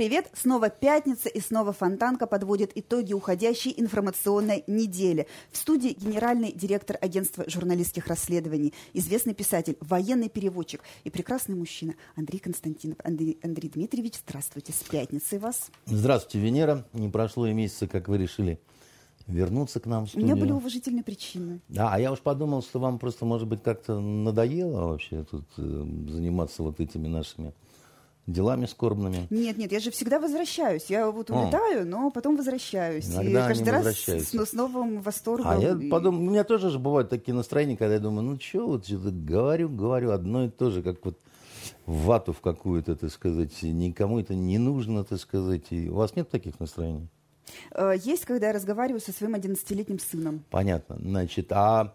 привет! Снова пятница и снова Фонтанка подводит итоги уходящей информационной недели. В студии генеральный директор агентства журналистских расследований, известный писатель, военный переводчик и прекрасный мужчина Андрей Константинов. Андрей, Андрей Дмитриевич, здравствуйте, с пятницей вас. Здравствуйте, Венера. Не прошло и месяца, как вы решили вернуться к нам в студию. У меня были уважительные причины. Да, а я уж подумал, что вам просто, может быть, как-то надоело вообще тут э, заниматься вот этими нашими делами скорбными. Нет, нет, я же всегда возвращаюсь. Я вот улетаю, О. но потом возвращаюсь. Иногда и каждый раз с, с новым восторгом. А я и... подумал, у меня тоже же бывают такие настроения, когда я думаю, ну что, вот что-то говорю, говорю одно и то же, как вот вату в какую-то, так сказать, никому это не нужно, так сказать. И у вас нет таких настроений? Э, есть, когда я разговариваю со своим 11-летним сыном. Понятно. Значит, а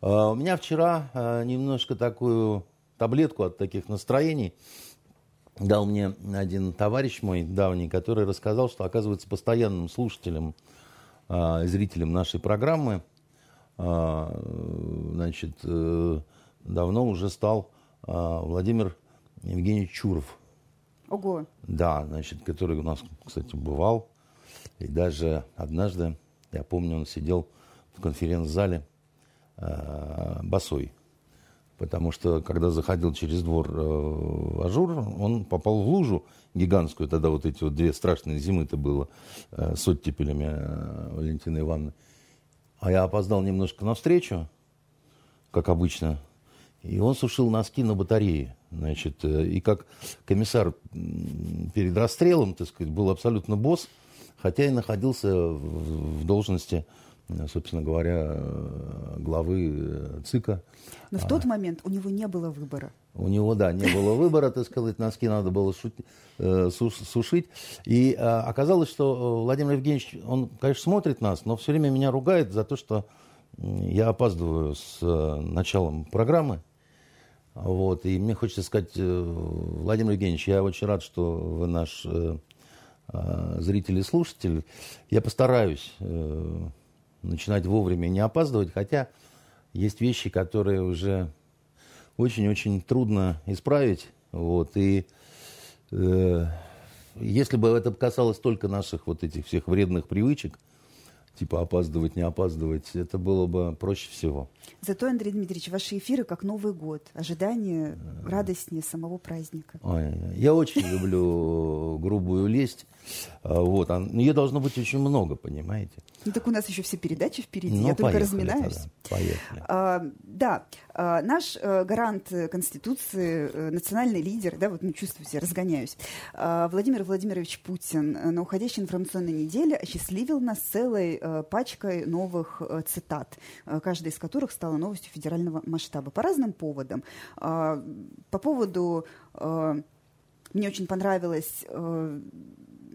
э, у меня вчера э, немножко такую таблетку от таких настроений дал мне один товарищ мой давний, который рассказал, что оказывается постоянным слушателем, э, зрителем нашей программы, э, значит, э, давно уже стал э, Владимир Евгеньевич Чуров. Ого. Да, значит, который у нас, кстати, бывал. И даже однажды, я помню, он сидел в конференц-зале э, босой потому что когда заходил через двор э, Ажур, он попал в лужу гигантскую, тогда вот эти вот две страшные зимы-то было э, с оттепелями э, Валентины Ивановны. А я опоздал немножко на встречу, как обычно, и он сушил носки на батарее. Значит, э, и как комиссар перед расстрелом, так сказать, был абсолютно бос, хотя и находился в, в должности собственно говоря, главы э, ЦИКа. Но в тот а, момент у него не было выбора. У него, да, не было выбора, так сказать, носки надо было э, сушить. И э, оказалось, что Владимир Евгеньевич, он, конечно, смотрит нас, но все время меня ругает за то, что я опаздываю с началом программы. Вот, и мне хочется сказать, Владимир Евгеньевич, я очень рад, что вы наш зритель и слушатель. Я постараюсь начинать вовремя не опаздывать, хотя есть вещи, которые уже очень-очень трудно исправить. Вот, и э, если бы это касалось только наших вот этих всех вредных привычек, типа опаздывать, не опаздывать, это было бы проще всего. Зато, Андрей Дмитриевич, ваши эфиры как Новый год. Ожидание радостнее самого праздника. Ой, я очень люблю грубую лесть. А, вот, а, ее должно быть очень много, понимаете? Ну так у нас еще все передачи впереди, ну, я только разминаюсь. Тогда. Поехали. А, да, а, наш а, гарант Конституции, а, национальный лидер, да, вот ну, чувствуете, разгоняюсь, а, Владимир Владимирович Путин на уходящей информационной неделе осчастливил нас целой а, пачкой новых а, цитат, а, каждая из которых стала новостью федерального масштаба по разным поводам. А, по поводу... А, мне очень понравилось а,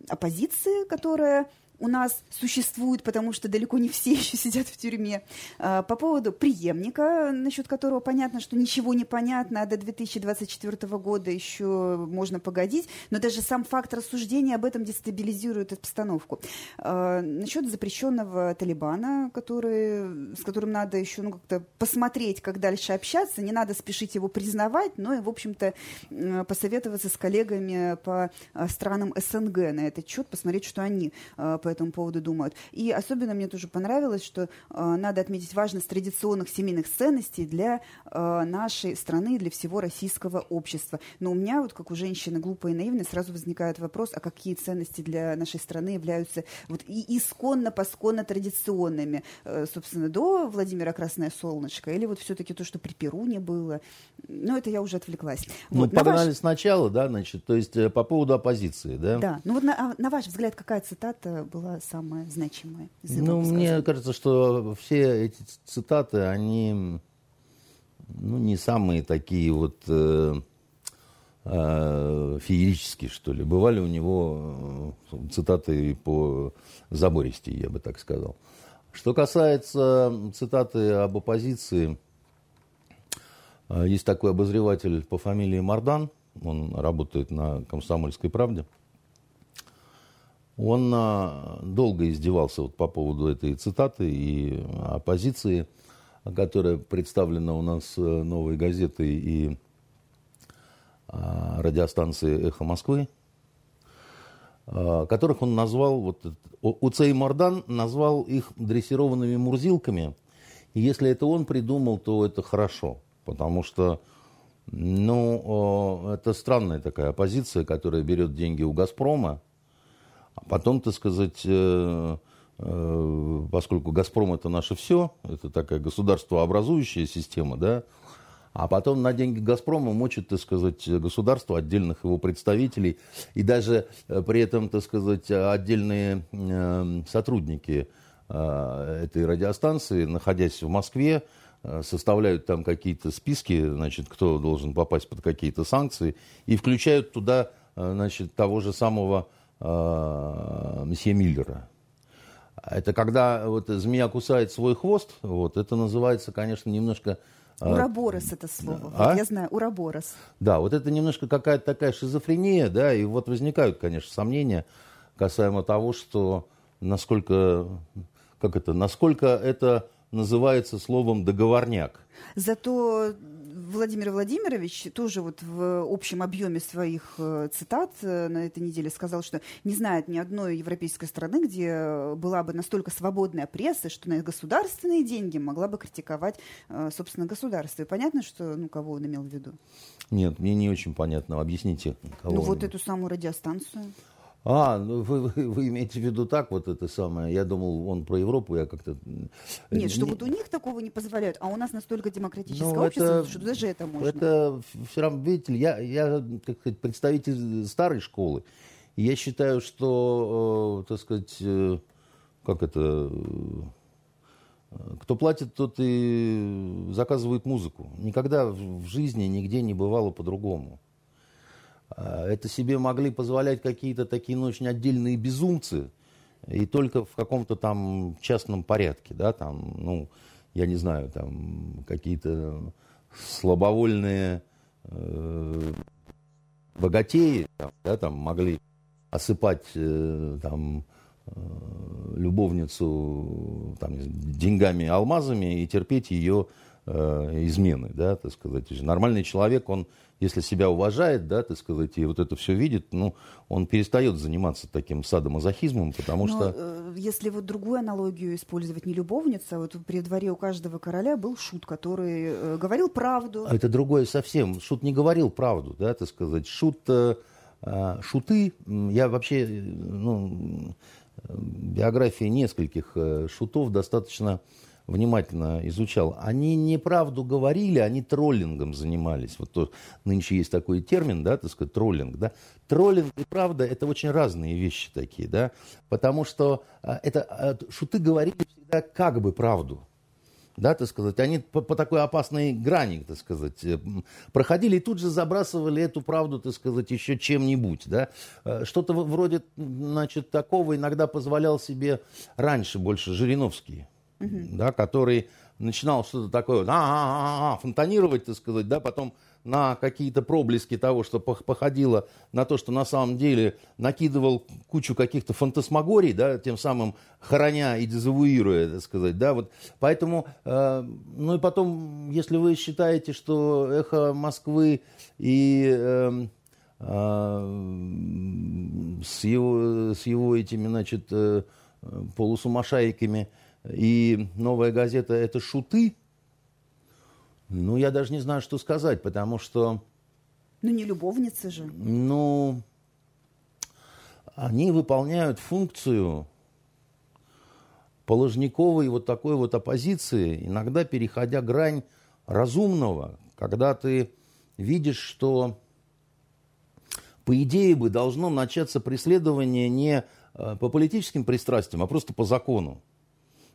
оппозиции, которая у нас существует, потому что далеко не все еще сидят в тюрьме. А, по поводу преемника, насчет которого понятно, что ничего не понятно, а до 2024 года еще можно погодить, но даже сам факт рассуждения об этом дестабилизирует обстановку. А, насчет запрещенного Талибана, который, с которым надо еще ну, как-то посмотреть, как дальше общаться, не надо спешить его признавать, но и, в общем-то, посоветоваться с коллегами по а, странам СНГ на этот счет, посмотреть, что они по этому поводу думают. И особенно мне тоже понравилось, что э, надо отметить важность традиционных семейных ценностей для э, нашей страны для всего российского общества. Но у меня, вот как у женщины глупой и наивной, сразу возникает вопрос, а какие ценности для нашей страны являются вот и исконно, посконно традиционными? Э, собственно, до Владимира Красное Солнышко или вот все-таки то, что при Перуне было? Ну, это я уже отвлеклась. Ну, вот, погнали ваш... сначала, да, значит, то есть э, по поводу оппозиции, да? Да. Ну вот на, а, на ваш взгляд, какая цитата была самая значимая из его Ну, мне кажется, что все эти цитаты, они ну, не самые такие вот э, э, феерические, что ли. Бывали у него э, цитаты по забористей, я бы так сказал. Что касается цитаты об оппозиции, э, есть такой обозреватель по фамилии Мардан, он работает на «Комсомольской правде», он а, долго издевался вот по поводу этой цитаты и оппозиции, которая представлена у нас э, новой газетой и а, радиостанцией «Эхо Москвы». э, которых он назвал, вот Уцей Мардан назвал их дрессированными мурзилками. И если это он придумал, то это хорошо, потому что ну, это странная такая оппозиция, которая берет деньги у «Газпрома», а потом, так сказать, э, э, поскольку «Газпром» это наше все, это такая государствообразующая система, да, а потом на деньги «Газпрома» мочат, так сказать, государство, отдельных его представителей, и даже э, при этом, так сказать, отдельные сотрудники этой радиостанции, находясь в Москве, составляют там какие-то списки, значит, кто должен попасть под какие-то санкции, и включают туда, значит, того же самого э, месье Миллера. Это когда вот змея кусает свой хвост, вот, это называется, конечно, немножко... Э, ураборос это слово. А? Вот я знаю, ураборос. Да, вот это немножко какая-то такая шизофрения, да, и вот возникают, конечно, сомнения касаемо того, что насколько, как это, насколько это называется словом договорняк. Зато Владимир Владимирович тоже вот в общем объеме своих э, цитат э, на этой неделе сказал, что не знает ни одной европейской страны, где была бы настолько свободная пресса, что на государственные деньги могла бы критиковать, э, собственно, государство. И понятно, что, ну, кого он имел в виду? Нет, мне не очень понятно. Объясните. Кого ну, вот эту самую радиостанцию. А, ну вы, вы, вы имеете в виду так вот это самое? Я думал, он про Европу, я как-то... Нет, что вот у них такого не позволяют, а у нас настолько демократическое ну, общество, это, что даже это можно. Это все равно, видите, я, я как сказать, представитель старой школы. Я считаю, что, э, так сказать, э, как это... Э, кто платит, тот и заказывает музыку. Никогда в жизни нигде не бывало по-другому. А, это себе могли позволять какие-то такие ну, очень отдельные безумцы, и только в каком-то там частном порядке, да, там, ну, я не знаю, там какие-то слабовольные э, богатеи, да, там могли осыпать э, там э, любовницу там, деньгами, алмазами и терпеть ее измены, да, так сказать. Нормальный человек, он если себя уважает, да, так сказать, и вот это все видит, ну, он перестает заниматься таким садомазохизмом, потому Но, что... Э, если вот другую аналогию использовать, не любовница, вот при дворе у каждого короля был шут, который э, говорил правду. А это другое совсем. Шут не говорил правду, да, так сказать. Шут, э, э, шуты, я вообще, э, ну, биографии нескольких э, шутов достаточно внимательно изучал, они не правду говорили, они троллингом занимались. Вот то, нынче есть такой термин, да, так сказать, троллинг, да. Троллинг и правда – это очень разные вещи такие, да, потому что а, это, а, шуты говорили всегда как бы правду, да, так сказать, они по, по такой опасной грани, так сказать, э, проходили и тут же забрасывали эту правду, так сказать, еще чем-нибудь, да. Э, что-то вроде, значит, такого иногда позволял себе раньше больше Жириновский, угу. да, который начинал что-то такое, фонтанировать, так сказать, да, потом на какие-то проблески того, что походило на то, что на самом деле накидывал кучу каких-то фантасмагорий, да, тем самым хороня и дезавуируя, так сказать, да, вот, поэтому, э, ну и потом, если вы считаете, что эхо Москвы и э, э, с, его, с его этими, значит, э, полусумасшайками – и новая газета это шуты, ну, я даже не знаю, что сказать, потому что... Ну, не любовницы же. Ну, они выполняют функцию положниковой вот такой вот оппозиции, иногда переходя грань разумного, когда ты видишь, что по идее бы должно начаться преследование не э, по политическим пристрастиям, а просто по закону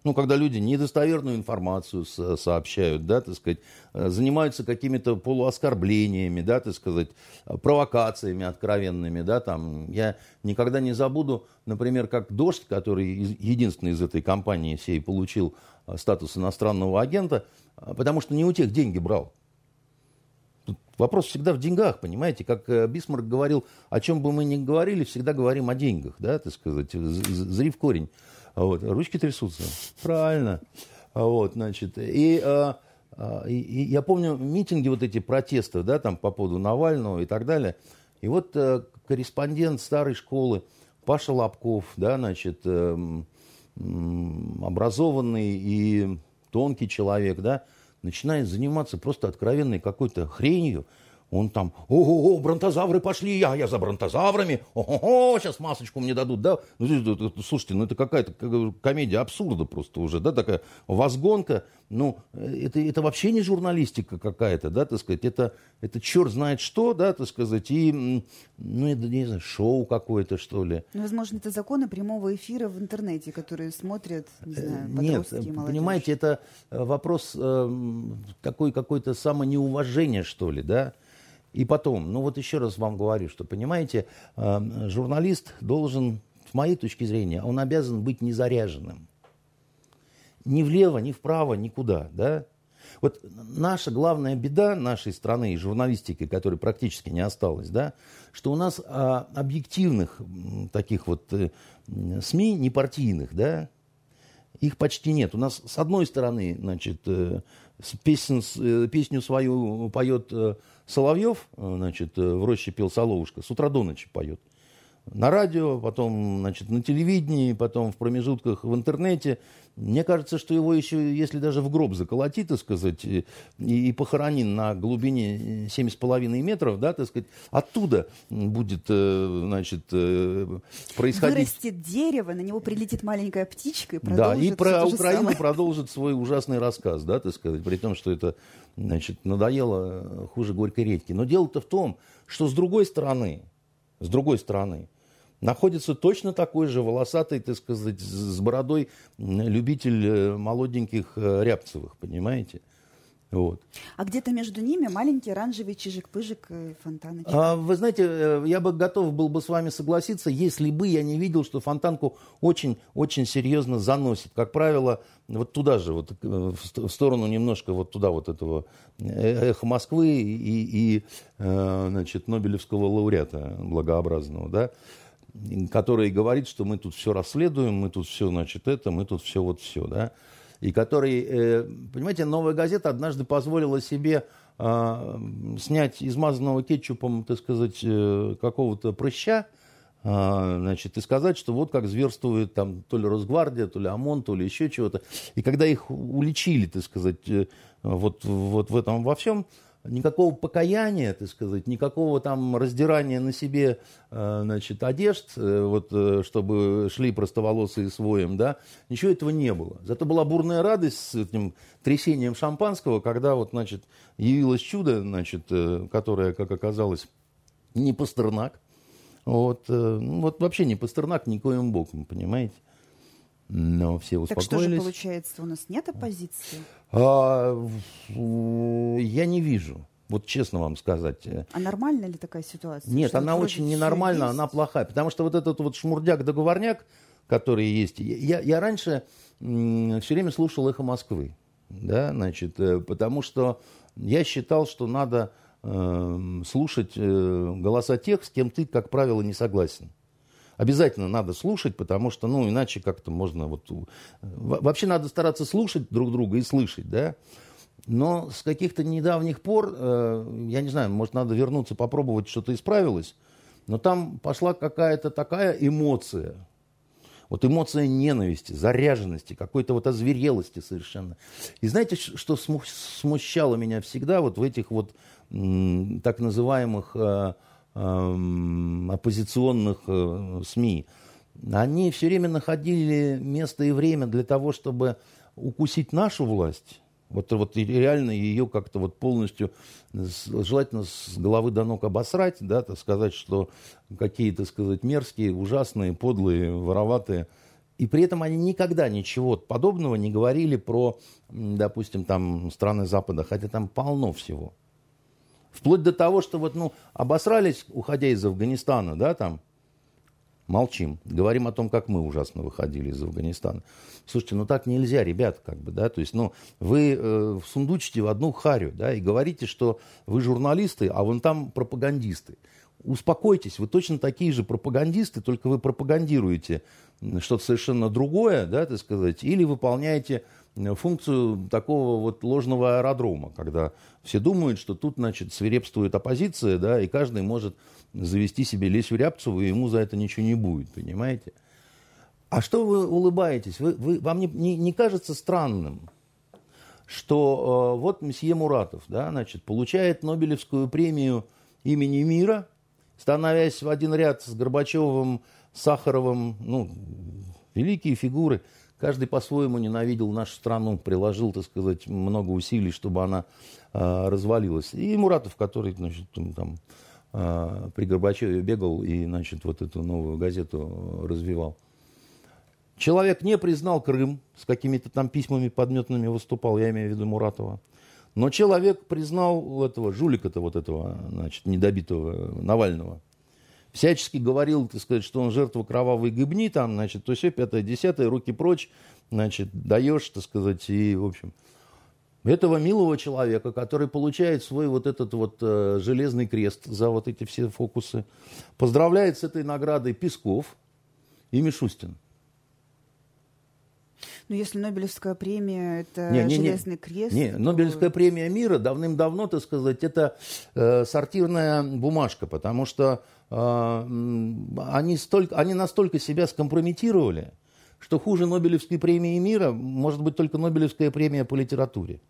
ну, когда люди недостоверную информацию сообщают, да, так сказать, э, занимаются какими-то полуоскорблениями, да, так сказать, провокациями откровенными, да, там, я никогда не забуду, например, как Дождь, который единственный из этой компании всей получил э, статус иностранного агента, э, потому что не у тех деньги брал. Вопрос всегда в деньгах, понимаете? Как Бисмарк говорил, о чем бы мы ни говорили, всегда говорим о деньгах, да, так сказать, зри в корень. А вот, ручки трясутся. Правильно. А вот, значит, и, а, и, и я помню митинги вот эти протесты, да, там по поводу Навального и так далее. И вот корреспондент старой школы Паша Лобков, да, значит, эм, образованный и тонкий человек, да, начинает заниматься просто откровенной какой-то хренью, он там, ого-го, бронтозавры пошли, я, я за бронтозаврами, ого-го, сейчас масочку мне дадут, да. Ну, слушайте, ну это какая-то комедия абсурда просто уже, да, такая возгонка. Ну, это, это вообще не журналистика какая-то, да, так сказать, это, это черт знает что, да, так сказать, и, ну, это, не знаю, шоу какое-то, что ли. Ну, возможно, это законы прямого эфира в интернете, которые смотрят, не э, знаю, Нет, понимаете, это э, вопрос э, такой какой-то самонеуважения, что ли, да, и потом, ну вот еще раз вам говорю, что, понимаете, э, журналист должен, с моей точки зрения, он обязан быть незаряженным. Ни влево, ни вправо, никуда, да? Вот наша главная беда нашей страны и журналистики, которой практически не осталось, да, что у нас а, объективных таких вот э, СМИ, непартийных, да, их почти нет. У нас, с одной стороны, значит, э, песню, э, песню свою поет э, Соловьев, значит, в роще пел Соловушка, с утра до ночи поет на радио, потом значит, на телевидении, потом в промежутках в интернете. Мне кажется, что его еще, если даже в гроб заколотить, так сказать, и, и похоронить на глубине 7,5 метров, да, так сказать, оттуда будет, э, значит, э, происходить... Вырастет дерево, на него прилетит маленькая птичка и продолжит Да, и про Украину продолжит свой ужасный рассказ, да, так сказать, при том, что это, значит, надоело хуже горькой редьки. Но дело-то в том, что с другой стороны, с другой стороны, находится точно такой же волосатый, так сказать, с бородой любитель э, молоденьких э, рябцевых, понимаете? Вот. А где-то между ними маленький оранжевый чижик-пыжик и фонтаночка. А, вы знаете, э, я бы готов был бы с вами согласиться, если бы я не видел, что фонтанку очень-очень серьезно заносит. Как правило, вот туда же, вот в сторону немножко вот туда вот этого эхо Москвы и, и значит, Нобелевского лауреата благообразного, да, который говорит, что мы тут все расследуем, мы тут все, значит, это, мы тут все вот все, да, и который, э, понимаете, «Новая газета» однажды позволила себе э, снять измазанного кетчупом, так сказать, э, какого-то прыща, значит, и сказать, что вот как зверствует там то ли Росгвардия, то ли ОМОН, то ли еще чего-то. И когда их уличили, так сказать, вот, вот в этом во всем, никакого покаяния, так сказать, никакого там раздирания на себе, э, значит, одежд, э, вот, э, чтобы шли простоволосые своим, да, ничего этого не было. Зато была бурная радость с этим трясением шампанского, когда вот, значит, явилось чудо, значит, которое, как оказалось, не Пастернак, вот, ну, вот вообще не Пастернак никоим боком, понимаете. Но все успокоились. Так что же получается, у нас нет оппозиции? А, я не вижу. Вот честно вам сказать. А нормальна ли такая ситуация? Нет, она очень ненормальна, она плохая. Потому что вот этот вот шмурдяк-договорняк, который есть... Я, я раньше все время слушал «Эхо Москвы». Да, значит, э, потому что я считал, что надо э, слушать э, голоса тех, с кем ты, как правило, не согласен обязательно надо слушать, потому что, ну, иначе как-то можно вот... Вообще надо стараться слушать друг друга и слышать, да. Но с каких-то недавних пор, э, я не знаю, может, надо вернуться, попробовать, что-то исправилось, но там пошла какая-то такая эмоция, вот эмоция ненависти, заряженности, какой-то вот озверелости совершенно. И знаете, что смущало меня всегда вот в этих вот так называемых э, оппозиционных э, СМИ, они все время находили место и время для того, чтобы укусить нашу власть, вот, вот реально ее как-то вот полностью, желательно с головы до ног обосрать, да, так сказать, что какие, то сказать, мерзкие, ужасные, подлые, вороватые. И при этом они никогда ничего подобного не говорили про, допустим, там, страны Запада, хотя там полно всего. Вплоть до того, что вот, ну, обосрались, уходя из Афганистана, да, там, молчим. Говорим о том, как мы ужасно выходили из Афганистана. Слушайте, ну так нельзя, ребят, как бы, да, то есть, ну, вы э, сундучите в одну харю, да, и говорите, что вы журналисты, а вон там пропагандисты. Успокойтесь, вы точно такие же пропагандисты, только вы пропагандируете что-то совершенно другое, да, так сказать, или выполняете функцию такого вот ложного аэродрома, когда все думают, что тут, значит, свирепствует оппозиция, да, и каждый может завести себе Лесю Рябцеву, и ему за это ничего не будет, понимаете? А что вы улыбаетесь? Вы, вы, вам не, не, не кажется странным, что э, вот месье Муратов, да, значит, получает Нобелевскую премию имени мира, становясь в один ряд с Горбачевым, Сахаровым, ну, великие фигуры – Каждый по-своему ненавидел нашу страну, приложил, так сказать, много усилий, чтобы она э, развалилась. И Муратов, который, значит, там э, при Горбачеве бегал и, значит, вот эту новую газету развивал. Человек не признал Крым, с какими-то там письмами подметными выступал, я имею в виду Муратова. Но человек признал этого жулика-то вот этого, значит, недобитого Навального всячески говорил, так сказать, что он жертва кровавой гыбни, там, значит, то все, пятое, десятое, руки прочь, значит, даешь, так сказать, и, в общем, этого милого человека, который получает свой вот этот вот э, железный крест за вот эти все фокусы, поздравляет с этой наградой Песков и Мишустин. Но ну, если Нобелевская премия – это не, не, железный не, крест… Не, то... Нобелевская премия мира давным-давно, так сказать, это э, сортирная бумажка, потому что э, они, столько, они настолько себя скомпрометировали, что хуже Нобелевской премии мира может быть только Нобелевская премия по литературе.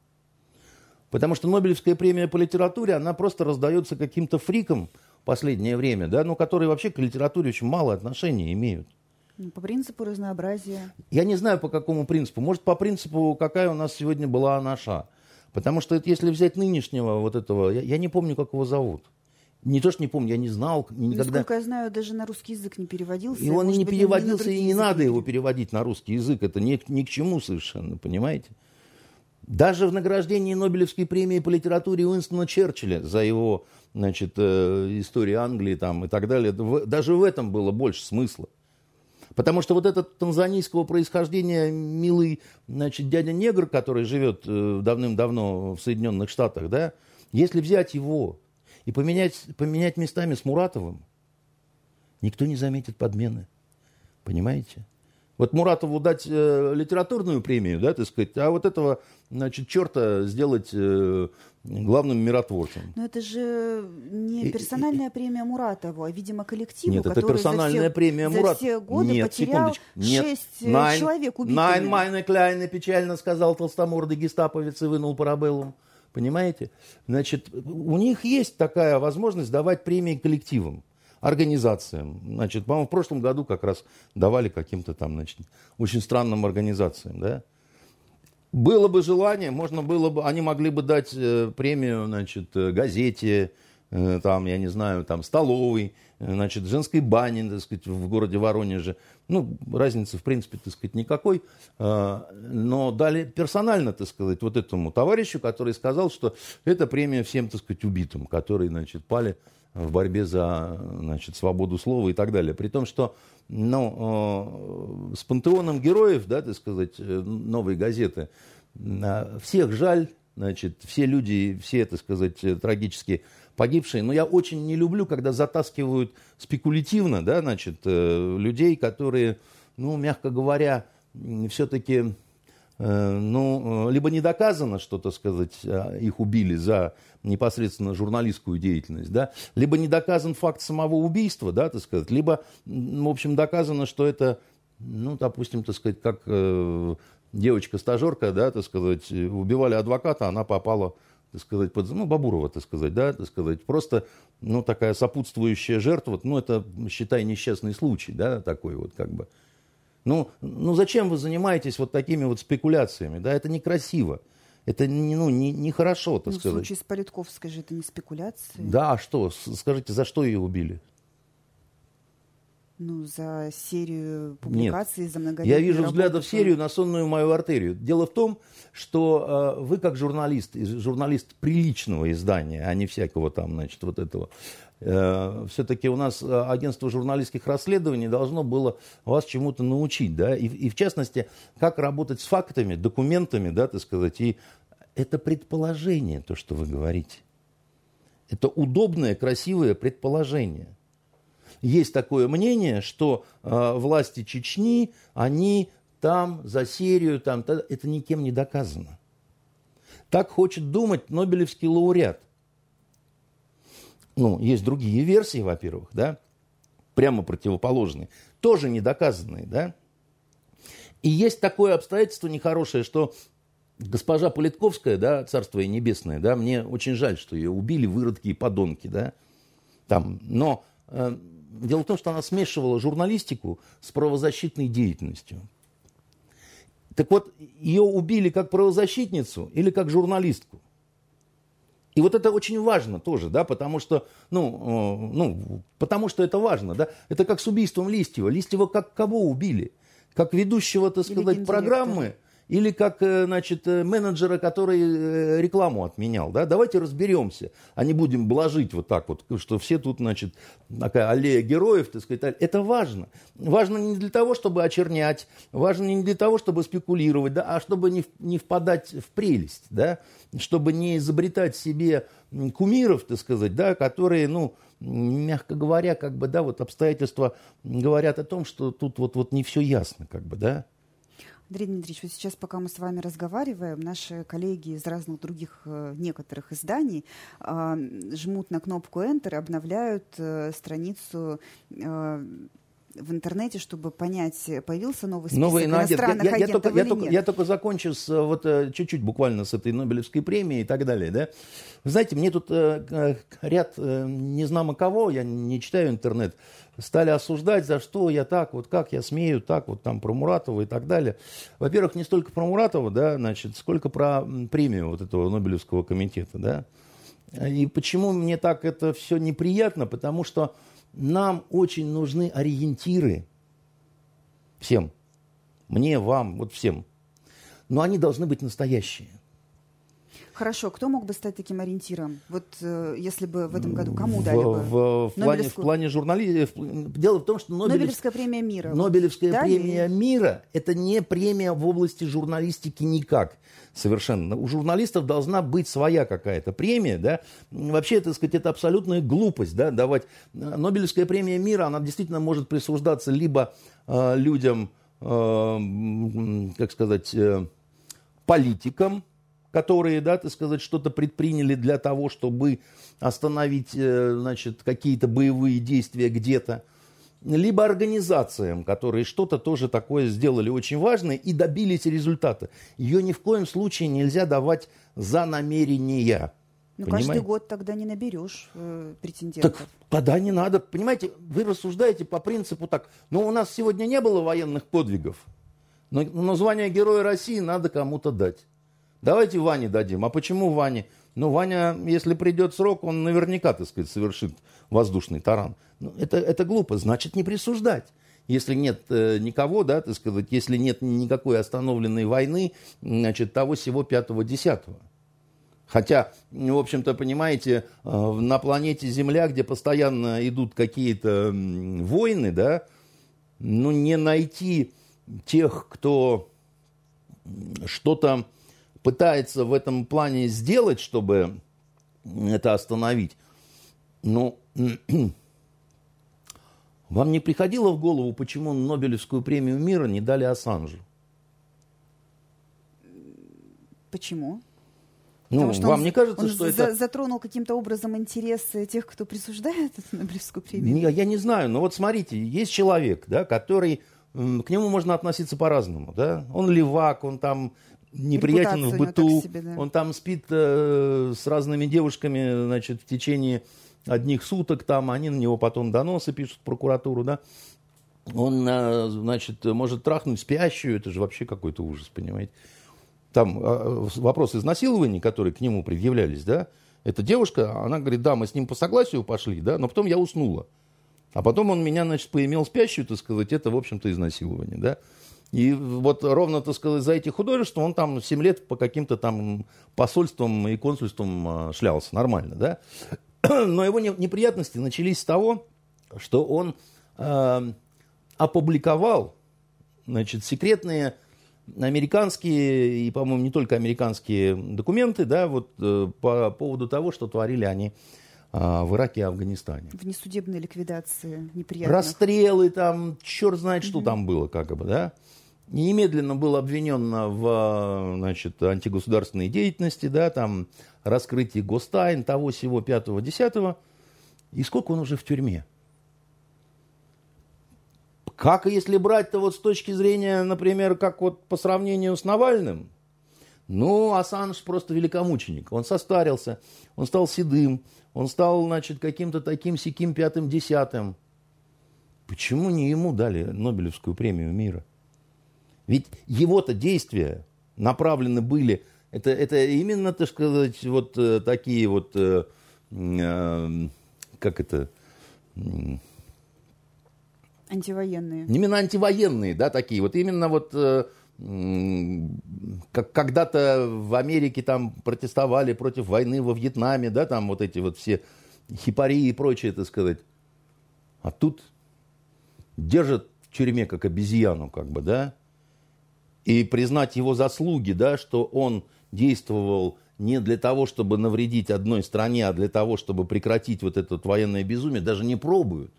Потому что Нобелевская премия по литературе, она просто раздается каким-то фрикам в последнее время, да, ну, которые вообще к литературе очень мало отношения имеют. Ну, по принципу разнообразия. Я не знаю, по какому принципу. Может, по принципу, какая у нас сегодня была наша. Потому что это, если взять нынешнего вот этого, я, я не помню, как его зовут. Не то, что не помню, я не знал никогда. Насколько я знаю, даже на русский язык не переводился. И он и не быть, переводился, и не надо его переводить на русский язык. Это ни, ни к чему совершенно, понимаете? Даже в награждении Нобелевской премии по литературе Уинстона Черчилля за его значит, э, историю Англии там, и так далее, даже в этом было больше смысла. Потому что вот этот танзанийского происхождения милый значит, дядя-негр, который живет э, давным-давно в Соединенных Штатах, да, если взять его и поменять, поменять местами с Муратовым, никто не заметит подмены. Понимаете? Вот Муратову дать э, литературную премию, да, так сказать, а вот этого, значит, черта сделать э, главным миротворцем. Но это же не персональная и, премия Муратову, а, видимо, коллективу, Нет, это персональная за все, премия Муратову. За все годы Нет, потерял Нет. шесть э, Найн, человек убитыми. Найн Майна Кляйна печально сказал толстомордый гестаповец и вынул парабеллум. Понимаете? Значит, у них есть такая возможность давать премии коллективам организациям. Значит, по-моему, в прошлом году как раз давали каким-то там, значит, очень странным организациям, да. Было бы желание, можно было бы, они могли бы дать э, премию, значит, э, газете, э, там, я не знаю, там, столовой, значит, женской бане, так сказать, в городе Воронеже. Ну, разницы, в принципе, так сказать, никакой. Э, но дали персонально, так сказать, вот этому товарищу, который сказал, что это премия всем, так сказать, убитым, которые, значит, пали в борьбе за значит, свободу слова и так далее. При том, что ну, э, с пантеоном героев, да, так сказать, э, новой газеты, э, всех жаль, значит, все люди, все, так сказать, трагически погибшие. Но я очень не люблю, когда затаскивают спекулятивно, да, значит, людей, которые, ну, мягко говоря, все-таки Э, ну, э, либо не доказано, что, так сказать, э, их убили за непосредственно журналистскую деятельность, да, либо не доказан факт самого убийства, да, так сказать, либо, в общем, доказано, что это, ну, допустим, так сказать, как э, девочка-стажерка, да, так сказать, убивали адвоката, она попала, так сказать, под, ну, Бабурова, так сказать, да, так сказать, просто, ну, такая сопутствующая жертва, ну, это, считай, несчастный случай, да, такой вот, как бы, ну, ну зачем вы занимаетесь вот такими вот спекуляциями? Да, это некрасиво. Это не, ну, не, не хорошо, так ну, сказать. В случае с Политковской же это не спекуляции. Да, а что? Скажите, за что ее убили? Ну, за серию публикаций, Нет. за многолетнюю Я вижу взгляды в серию на сонную мою артерию. Дело в том, что э, вы как журналист, журналист приличного издания, а не всякого там, значит, вот этого, э, все-таки у нас э, агентство журналистских расследований должно было вас чему-то научить, да, и, и в частности, как работать с фактами, документами, да, так сказать, и это предположение, то, что вы говорите. Это удобное, красивое предположение. Есть такое мнение, что э, власти Чечни, они там за серию, там, это никем не доказано. Так хочет думать Нобелевский лауреат. Ну, есть другие версии, во-первых, да, прямо противоположные, тоже не доказанные, да. И есть такое обстоятельство нехорошее, что госпожа Политковская, да, царство ей небесное, да, мне очень жаль, что ее убили выродки и подонки, да, там, но э, дело в том, что она смешивала журналистику с правозащитной деятельностью. Так вот, ее убили как правозащитницу или как журналистку. И вот это очень важно тоже, да, потому что, ну, э, ну, потому что это важно, да. Это как с убийством Листьева. Листьева как кого убили? Как ведущего, так сказать, программы, или как, э, значит, э, менеджера, который э, рекламу отменял, да, давайте разберемся, а не будем блажить вот так вот, что все тут, значит, такая аллея героев, так сказать, это важно. Важно не для того, чтобы очернять, важно не для того, чтобы спекулировать, да, а чтобы не, не впадать в прелесть, да, чтобы не изобретать себе кумиров, так сказать, да, которые, ну, мягко говоря, как бы, да, вот обстоятельства говорят о том, что тут вот, вот не все ясно, как бы, да. Андрей Дмитриевич, вот сейчас, пока мы с вами разговариваем, наши коллеги из разных других э, некоторых изданий э, жмут на кнопку Enter и обновляют э, страницу э, в интернете, чтобы понять, появился новый список Новый, иностранных я, я, я, только, я, только, я только закончу с, э, вот э, чуть-чуть буквально с этой Нобелевской премией и так далее. Да? Вы знаете, мне тут э, ряд э, не знамо кого, я не читаю интернет, стали осуждать, за что я так, вот как я смею, так вот там про Муратова и так далее. Во-первых, не столько про Муратова, да, значит, сколько про премию вот этого Нобелевского комитета, да. И почему мне так это все неприятно? Потому что нам очень нужны ориентиры. Всем. Мне, вам, вот всем. Но они должны быть настоящие. Хорошо, кто мог бы стать таким ориентиром? Вот э, если бы в этом году кому дали бы? В, в, плане, в плане журналистов. Дело в том, что Нобелевская, Нобелевская премия мира. Нобелевская вот, премия мира – это не премия в области журналистики никак. Совершенно. У журналистов должна быть своя какая-то премия, да. Вообще, так сказать, это абсолютная глупость, да, давать. Нобелевская премия мира, она действительно может присуждаться либо э, людям, э, как сказать, э, политикам, которые, да, так сказать, что-то предприняли для того, чтобы остановить, э, значит, какие-то боевые действия где-то, либо организациям, которые что-то тоже такое сделали очень важное и добились результата. Ее ни в коем случае нельзя давать за намерения. Ну, каждый год тогда не наберешь э, претендентов. Так тогда не надо. Понимаете, вы рассуждаете по принципу так, ну, у нас сегодня не было военных подвигов, но, но звание Героя России надо кому-то дать. Давайте Ване дадим. А почему Ване? Ну, Ваня, если придет срок, он наверняка, так сказать, совершит воздушный таран. Ну, это, это глупо, значит, не присуждать. Если нет э, никого, да, так сказать, если нет никакой остановленной войны, значит, того всего пятого-десятого. Хотя, в общем-то, понимаете, э, на планете Земля, где постоянно идут какие-то войны, да, ну, не найти тех, кто что-то пытается в этом плане сделать, чтобы это остановить, ну, вам не приходило в голову, почему Нобелевскую премию мира не дали Ассанжу? Почему? Ну, что вам он, не кажется, он что за, это... затронул каким-то образом интересы тех, кто присуждает эту Нобелевскую премию? Не, я не знаю, но вот смотрите, есть человек, да, который... К нему можно относиться по-разному, да? Он левак, он там неприятен в быту, себе, да. он там спит э, с разными девушками, значит, в течение одних суток, там они на него потом доносы пишут в прокуратуру, да, он, э, значит, может трахнуть спящую, это же вообще какой-то ужас, понимаете. Там э, вопрос изнасилований, которые к нему предъявлялись, да, эта девушка, она говорит, да, мы с ним по согласию пошли, да, но потом я уснула. А потом он меня, значит, поимел спящую, так сказать, это, в общем-то, изнасилование, да. И вот ровно, так сказать, за эти художества он там 7 лет по каким-то там посольствам и консульствам а, шлялся. Нормально, да? Но его неприятности начались с того, что он э, опубликовал значит, секретные американские и, по-моему, не только американские документы, да, вот э, по поводу того, что творили они а, в Ираке и Афганистане. Внесудебные ликвидации неприятных. Расстрелы там, черт знает, что mm-hmm. там было, как бы, да. Немедленно был обвинен в значит, антигосударственной деятельности, да, там раскрытие гостайн, того, всего, пятого, десятого. И сколько он уже в тюрьме? Как если брать-то вот с точки зрения, например, как вот по сравнению с Навальным, ну, Ассанж просто великомученик. Он состарился, он стал седым, он стал, значит, каким-то таким сяким пятым десятым. Почему не ему дали Нобелевскую премию мира? Ведь его-то действия направлены были, это, это именно, так сказать, вот э, такие вот, э, э, как это, Антивоенные. Именно антивоенные, да, такие. Вот именно вот как когда-то в Америке там протестовали против войны во Вьетнаме, да, там вот эти вот все хипарии и прочее, так сказать. А тут держат в тюрьме как обезьяну, как бы, да, и признать его заслуги, да, что он действовал не для того, чтобы навредить одной стране, а для того, чтобы прекратить вот это военное безумие, даже не пробуют.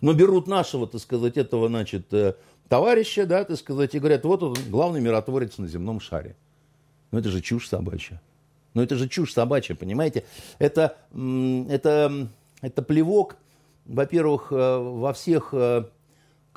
Но берут нашего, так сказать, этого, значит, э, товарища, да, так сказать, и говорят, вот он главный миротворец на земном шаре. Ну, это же чушь собачья. Ну, это же чушь собачья, понимаете? Это, это, это плевок, во-первых, э, во всех э,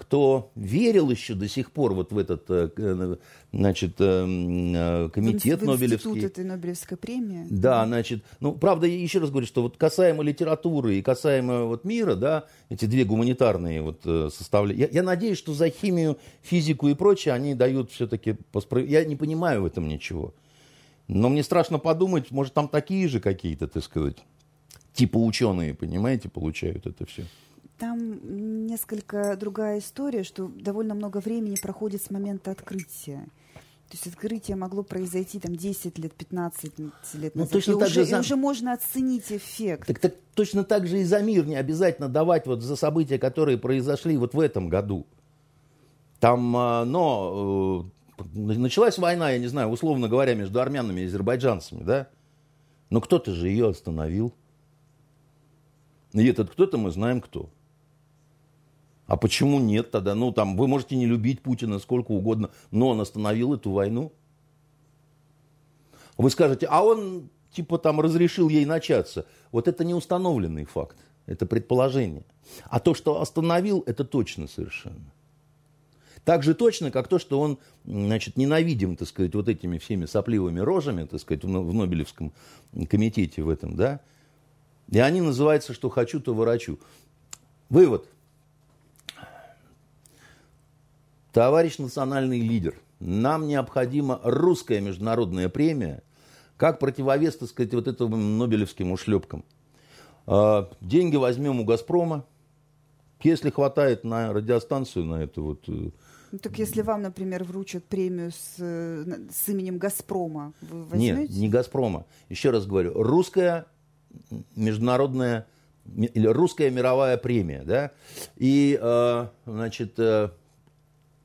кто верил еще до сих пор вот в этот э, э, значит, э, комитет в Нобелевский. этой Нобелевской премии. Да, значит, ну, правда, еще раз говорю, что вот касаемо литературы и касаемо вот мира, да, эти две гуманитарные вот составляющие, я, я надеюсь, что за химию, физику и прочее они дают все-таки, я не понимаю в этом ничего. Но мне страшно подумать, может, там такие же какие-то, так сказать, типа ученые, понимаете, получают это все. Там несколько другая история, что довольно много времени проходит с момента открытия. То есть открытие могло произойти там 10 лет, 15 лет ну, назад. Ну, точно и, так уже, же за... и уже можно оценить эффект. Так, так точно так же и за мир не обязательно давать вот за события, которые произошли вот в этом году. Там, а, но э, началась война, я не знаю, условно говоря, между армянами и азербайджанцами, да? Но кто-то же ее остановил. И этот кто-то мы знаем кто. А почему нет тогда? Ну, там, вы можете не любить Путина сколько угодно, но он остановил эту войну. Вы скажете, а он, типа, там, разрешил ей начаться. Вот это не установленный факт, это предположение. А то, что остановил, это точно совершенно. Так же точно, как то, что он, значит, ненавидим, так сказать, вот этими всеми сопливыми рожами, так сказать, в Нобелевском комитете в этом, да. И они называются, что хочу, то ворочу. Вывод – Товарищ национальный лидер, нам необходима русская международная премия, как противовес, так сказать, вот этим нобелевским ушлепкам. А, деньги возьмем у «Газпрома», если хватает на радиостанцию, на эту вот... Э, ну, так если вам, например, вручат премию с, с именем «Газпрома», вы возьмете? Нет, не «Газпрома». Еще раз говорю, русская международная или русская мировая премия, да, и, э, значит, э,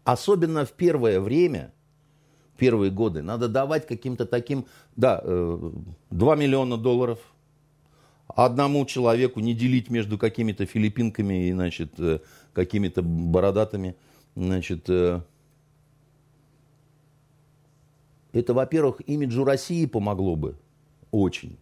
Особенно в первое время, первые годы, надо давать каким-то таким, да, 2 э, миллиона долларов одному человеку, не делить между какими-то филиппинками и, значит, э, какими-то бородатыми, значит, э, это, во-первых, имиджу России помогло бы очень.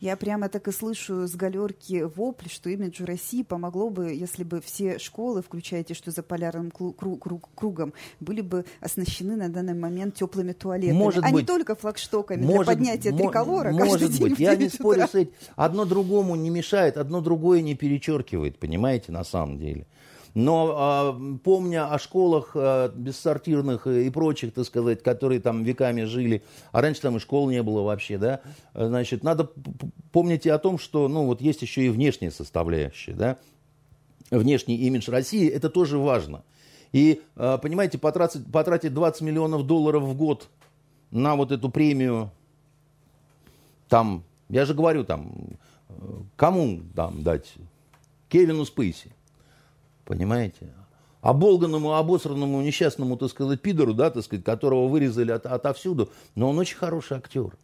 Я прямо так и слышу с галерки вопль, что имиджу России помогло бы, если бы все школы, включая те, что за полярным кругом, были бы оснащены на данный момент теплыми туалетами, может а быть, не только флагштоками может, для поднятия триколора Может быть, я не спорю с этим. Одно другому не мешает, одно другое не перечеркивает, понимаете, на самом деле. Но а, помня о школах а, бессортирных и прочих, так сказать, которые там веками жили, а раньше там и школ не было вообще, да, значит, надо помнить и о том, что, ну, вот есть еще и внешняя составляющая, да, внешний имидж России, это тоже важно. И, а, понимаете, потратить, потратить 20 миллионов долларов в год на вот эту премию, там, я же говорю, там, кому там дать? Кевину Спейси. Понимаете? Оболганному, обосранному, несчастному, так сказать, пидору, да, так сказать, которого вырезали от, отовсюду, но он очень хороший актер.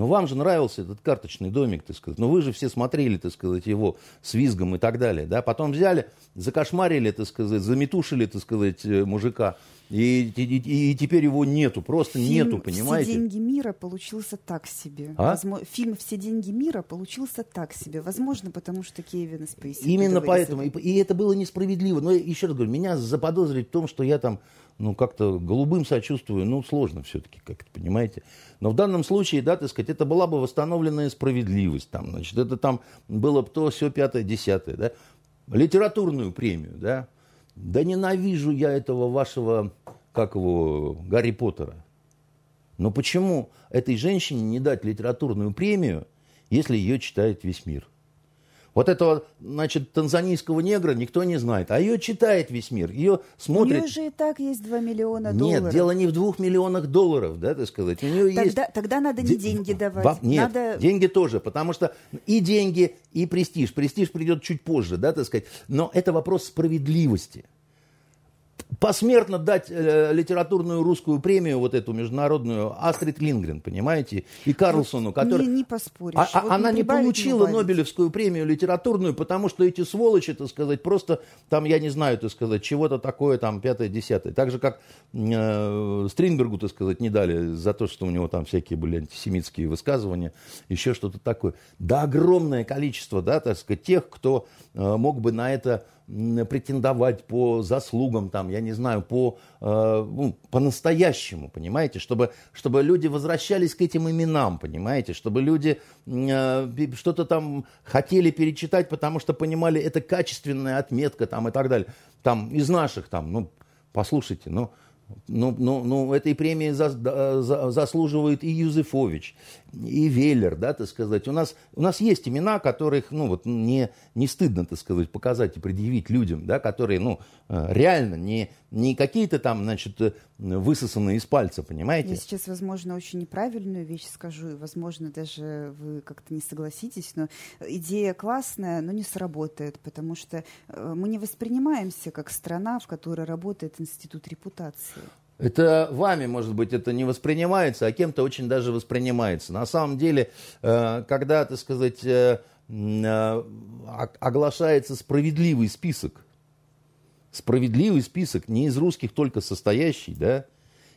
Но вам же нравился этот карточный домик, так сказать. Но вы же все смотрели, так сказать, его с визгом и так далее. Да? Потом взяли, закошмарили, так сказать, заметушили, так сказать, э, мужика. И, и, и теперь его нету, просто Фильм нету, понимаете? «Все деньги мира» получился так себе. А? Возможно, фильм «Все деньги мира» получился так себе. Возможно, потому что Кевин Спейси. Именно поэтому. И, и это было несправедливо. Но еще раз говорю, меня заподозрить в том, что я там ну, как-то голубым сочувствую, ну, сложно все-таки, как это понимаете. Но в данном случае, да, так сказать, это была бы восстановленная справедливость, там, значит, это там было бы то, все, пятое, десятое, да. Литературную премию, да. Да ненавижу я этого вашего, как его, Гарри Поттера. Но почему этой женщине не дать литературную премию, если ее читает весь мир? Вот этого, значит, танзанийского негра никто не знает. А ее читает весь мир. Ее смотрит... У нее же и так есть 2 миллиона долларов. Нет, дело не в 2 миллионах долларов, да, так сказать. У нее тогда, есть... тогда надо не деньги давать. Нет, надо... деньги тоже, потому что и деньги, и престиж. Престиж придет чуть позже, да, так сказать. Но это вопрос справедливости посмертно дать э, литературную русскую премию, вот эту международную, Астрид Лингрен, понимаете, и Карлсону, который... Не, не поспоришь. А, вот она не получила не Нобелевскую премию литературную, потому что эти сволочи, так сказать, просто там, я не знаю, так сказать, чего-то такое там пятое-десятое. Так же, как э, Стринбергу, так сказать, не дали за то, что у него там всякие были антисемитские высказывания, еще что-то такое. Да огромное количество, да, так сказать, тех, кто э, мог бы на это претендовать по заслугам, там, я не знаю, по, э, ну, по-настоящему, понимаете, чтобы, чтобы люди возвращались к этим именам, понимаете, чтобы люди э, что-то там хотели перечитать, потому что понимали, это качественная отметка там и так далее. Там из наших там, ну, послушайте, ну, ну, ну, ну, этой премии за, за, заслуживает и Юзефович, и Веллер, да, так сказать. У нас, у нас есть имена, которых, ну, вот не, не стыдно, так сказать, показать и предъявить людям, да, которые, ну, э, реально не, не какие-то там, значит, высосанные из пальца, понимаете? Я сейчас, возможно, очень неправильную вещь скажу, и, возможно, даже вы как-то не согласитесь, но идея классная, но не сработает, потому что э, мы не воспринимаемся как страна, в которой работает институт репутации. Это вами, может быть, это не воспринимается, а кем-то очень даже воспринимается. На самом деле, э, когда, так сказать, э, оглашается справедливый список, справедливый список, не из русских только состоящий, да,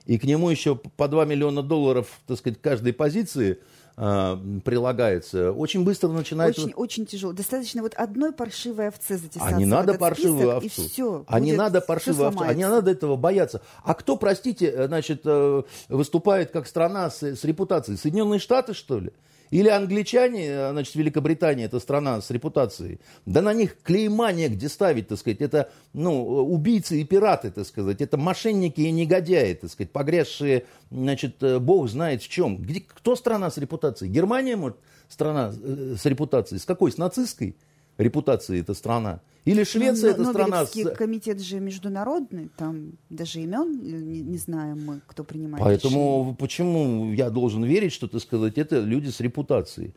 и к нему еще по 2 миллиона долларов, так сказать, каждой позиции – э, прилагается, очень быстро начинает... Очень, очень тяжело. Достаточно вот одной паршивой овцы затесаться А не надо паршивую список, овцу. И все, а не надо паршивую овцу. А не надо этого бояться. А кто, простите, э, значит, э, выступает как страна с, с репутацией? Соединенные Штаты, что ли? Или англичане, э, значит, Великобритания, это страна с репутацией, да на них клейма негде ставить, так сказать, это, ну, убийцы и пираты, так сказать, это мошенники и негодяи, так сказать, погрязшие, значит, э, бог знает в чем. Где, кто страна с репутацией? Германия, может, страна э, с репутацией? С какой? С нацистской? Репутации эта страна. Или Швеция ну, это страна... С... комитет же международный, там даже имен не, не знаем мы, кто принимает Поэтому решение. почему я должен верить, что, ты сказать, это люди с репутацией?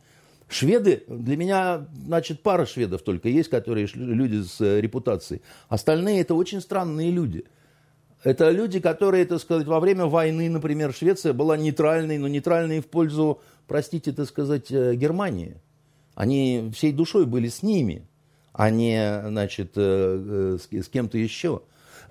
Шведы, для меня, значит, пара шведов только есть, которые люди с э, репутацией. Остальные это очень странные люди. Это люди, которые, так сказать, во время войны, например, Швеция была нейтральной, но нейтральной в пользу, простите, так сказать, э, Германии. Они всей душой были с ними, а не, значит, э, э, с кем-то еще.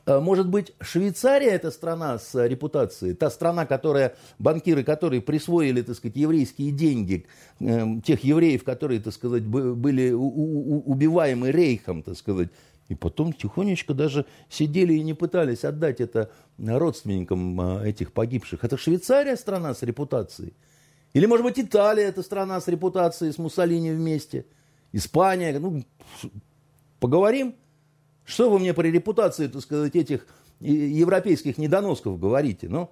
Э, может быть, Швейцария это страна с репутацией, та страна, которая, банкиры, которые присвоили, так сказать, еврейские деньги, тех евреев, которые, так сказать, были убиваемы рейхом, так сказать, и потом тихонечко даже сидели и не пытались отдать это родственникам этих погибших. Это Швейцария страна с репутацией. Или, может быть, Италия – это страна с репутацией, с Муссолини вместе. Испания. Ну, поговорим. Что вы мне про репутацию, так сказать, этих европейских недоносков говорите? Ну,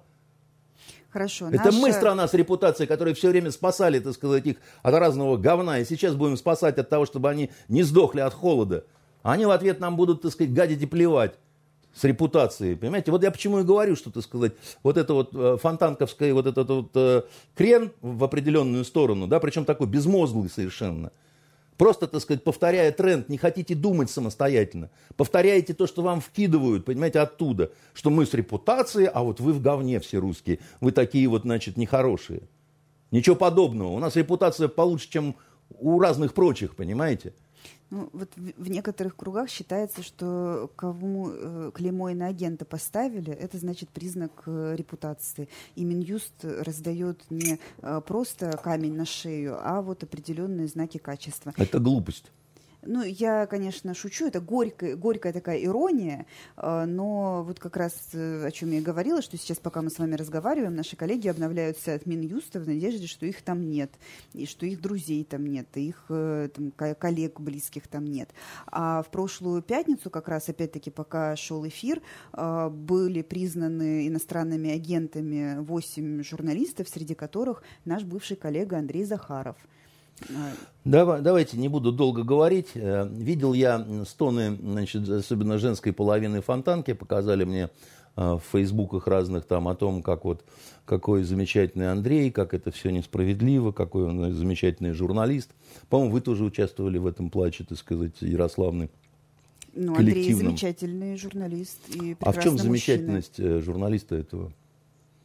Хорошо. Это наша... мы страна с репутацией, которые все время спасали, так сказать, их от разного говна. И сейчас будем спасать от того, чтобы они не сдохли от холода. А они в ответ нам будут, так сказать, гадить и плевать с репутацией. Понимаете, вот я почему и говорю, что, так сказать, вот это вот э, фонтанковское, вот этот вот э, крен в определенную сторону, да, причем такой безмозглый совершенно. Просто, так сказать, повторяя тренд, не хотите думать самостоятельно. Повторяете то, что вам вкидывают, понимаете, оттуда. Что мы с репутацией, а вот вы в говне все русские. Вы такие вот, значит, нехорошие. Ничего подобного. У нас репутация получше, чем у разных прочих, понимаете? Ну, вот в, в некоторых кругах считается, что кому э, клеймо агента поставили, это значит признак э, репутации. И Минюст раздает не э, просто камень на шею, а вот определенные знаки качества. Это глупость. Ну, я, конечно, шучу, это горькая, горькая такая ирония, а, но вот как раз э, о чем я и говорила, что сейчас, пока мы с вами разговариваем, наши коллеги обновляют сайт Минюста в надежде, что их там нет, и что их друзей там нет, и их э, там, коллег близких там нет. А в прошлую пятницу, как раз, опять-таки, пока шел эфир, а, были признаны иностранными агентами 8 журналистов, среди которых наш бывший коллега Андрей Захаров – Давай, давайте, не буду долго говорить. Э, видел я стоны, значит, особенно женской половины фонтанки, показали мне э, в фейсбуках разных там о том, как вот какой замечательный Андрей, как это все несправедливо, какой он замечательный журналист. По-моему, вы тоже участвовали в этом плаче, так сказать, Ярославны. Ну, Андрей замечательный журналист и А в чем замечательность мужчина. Э, журналиста этого?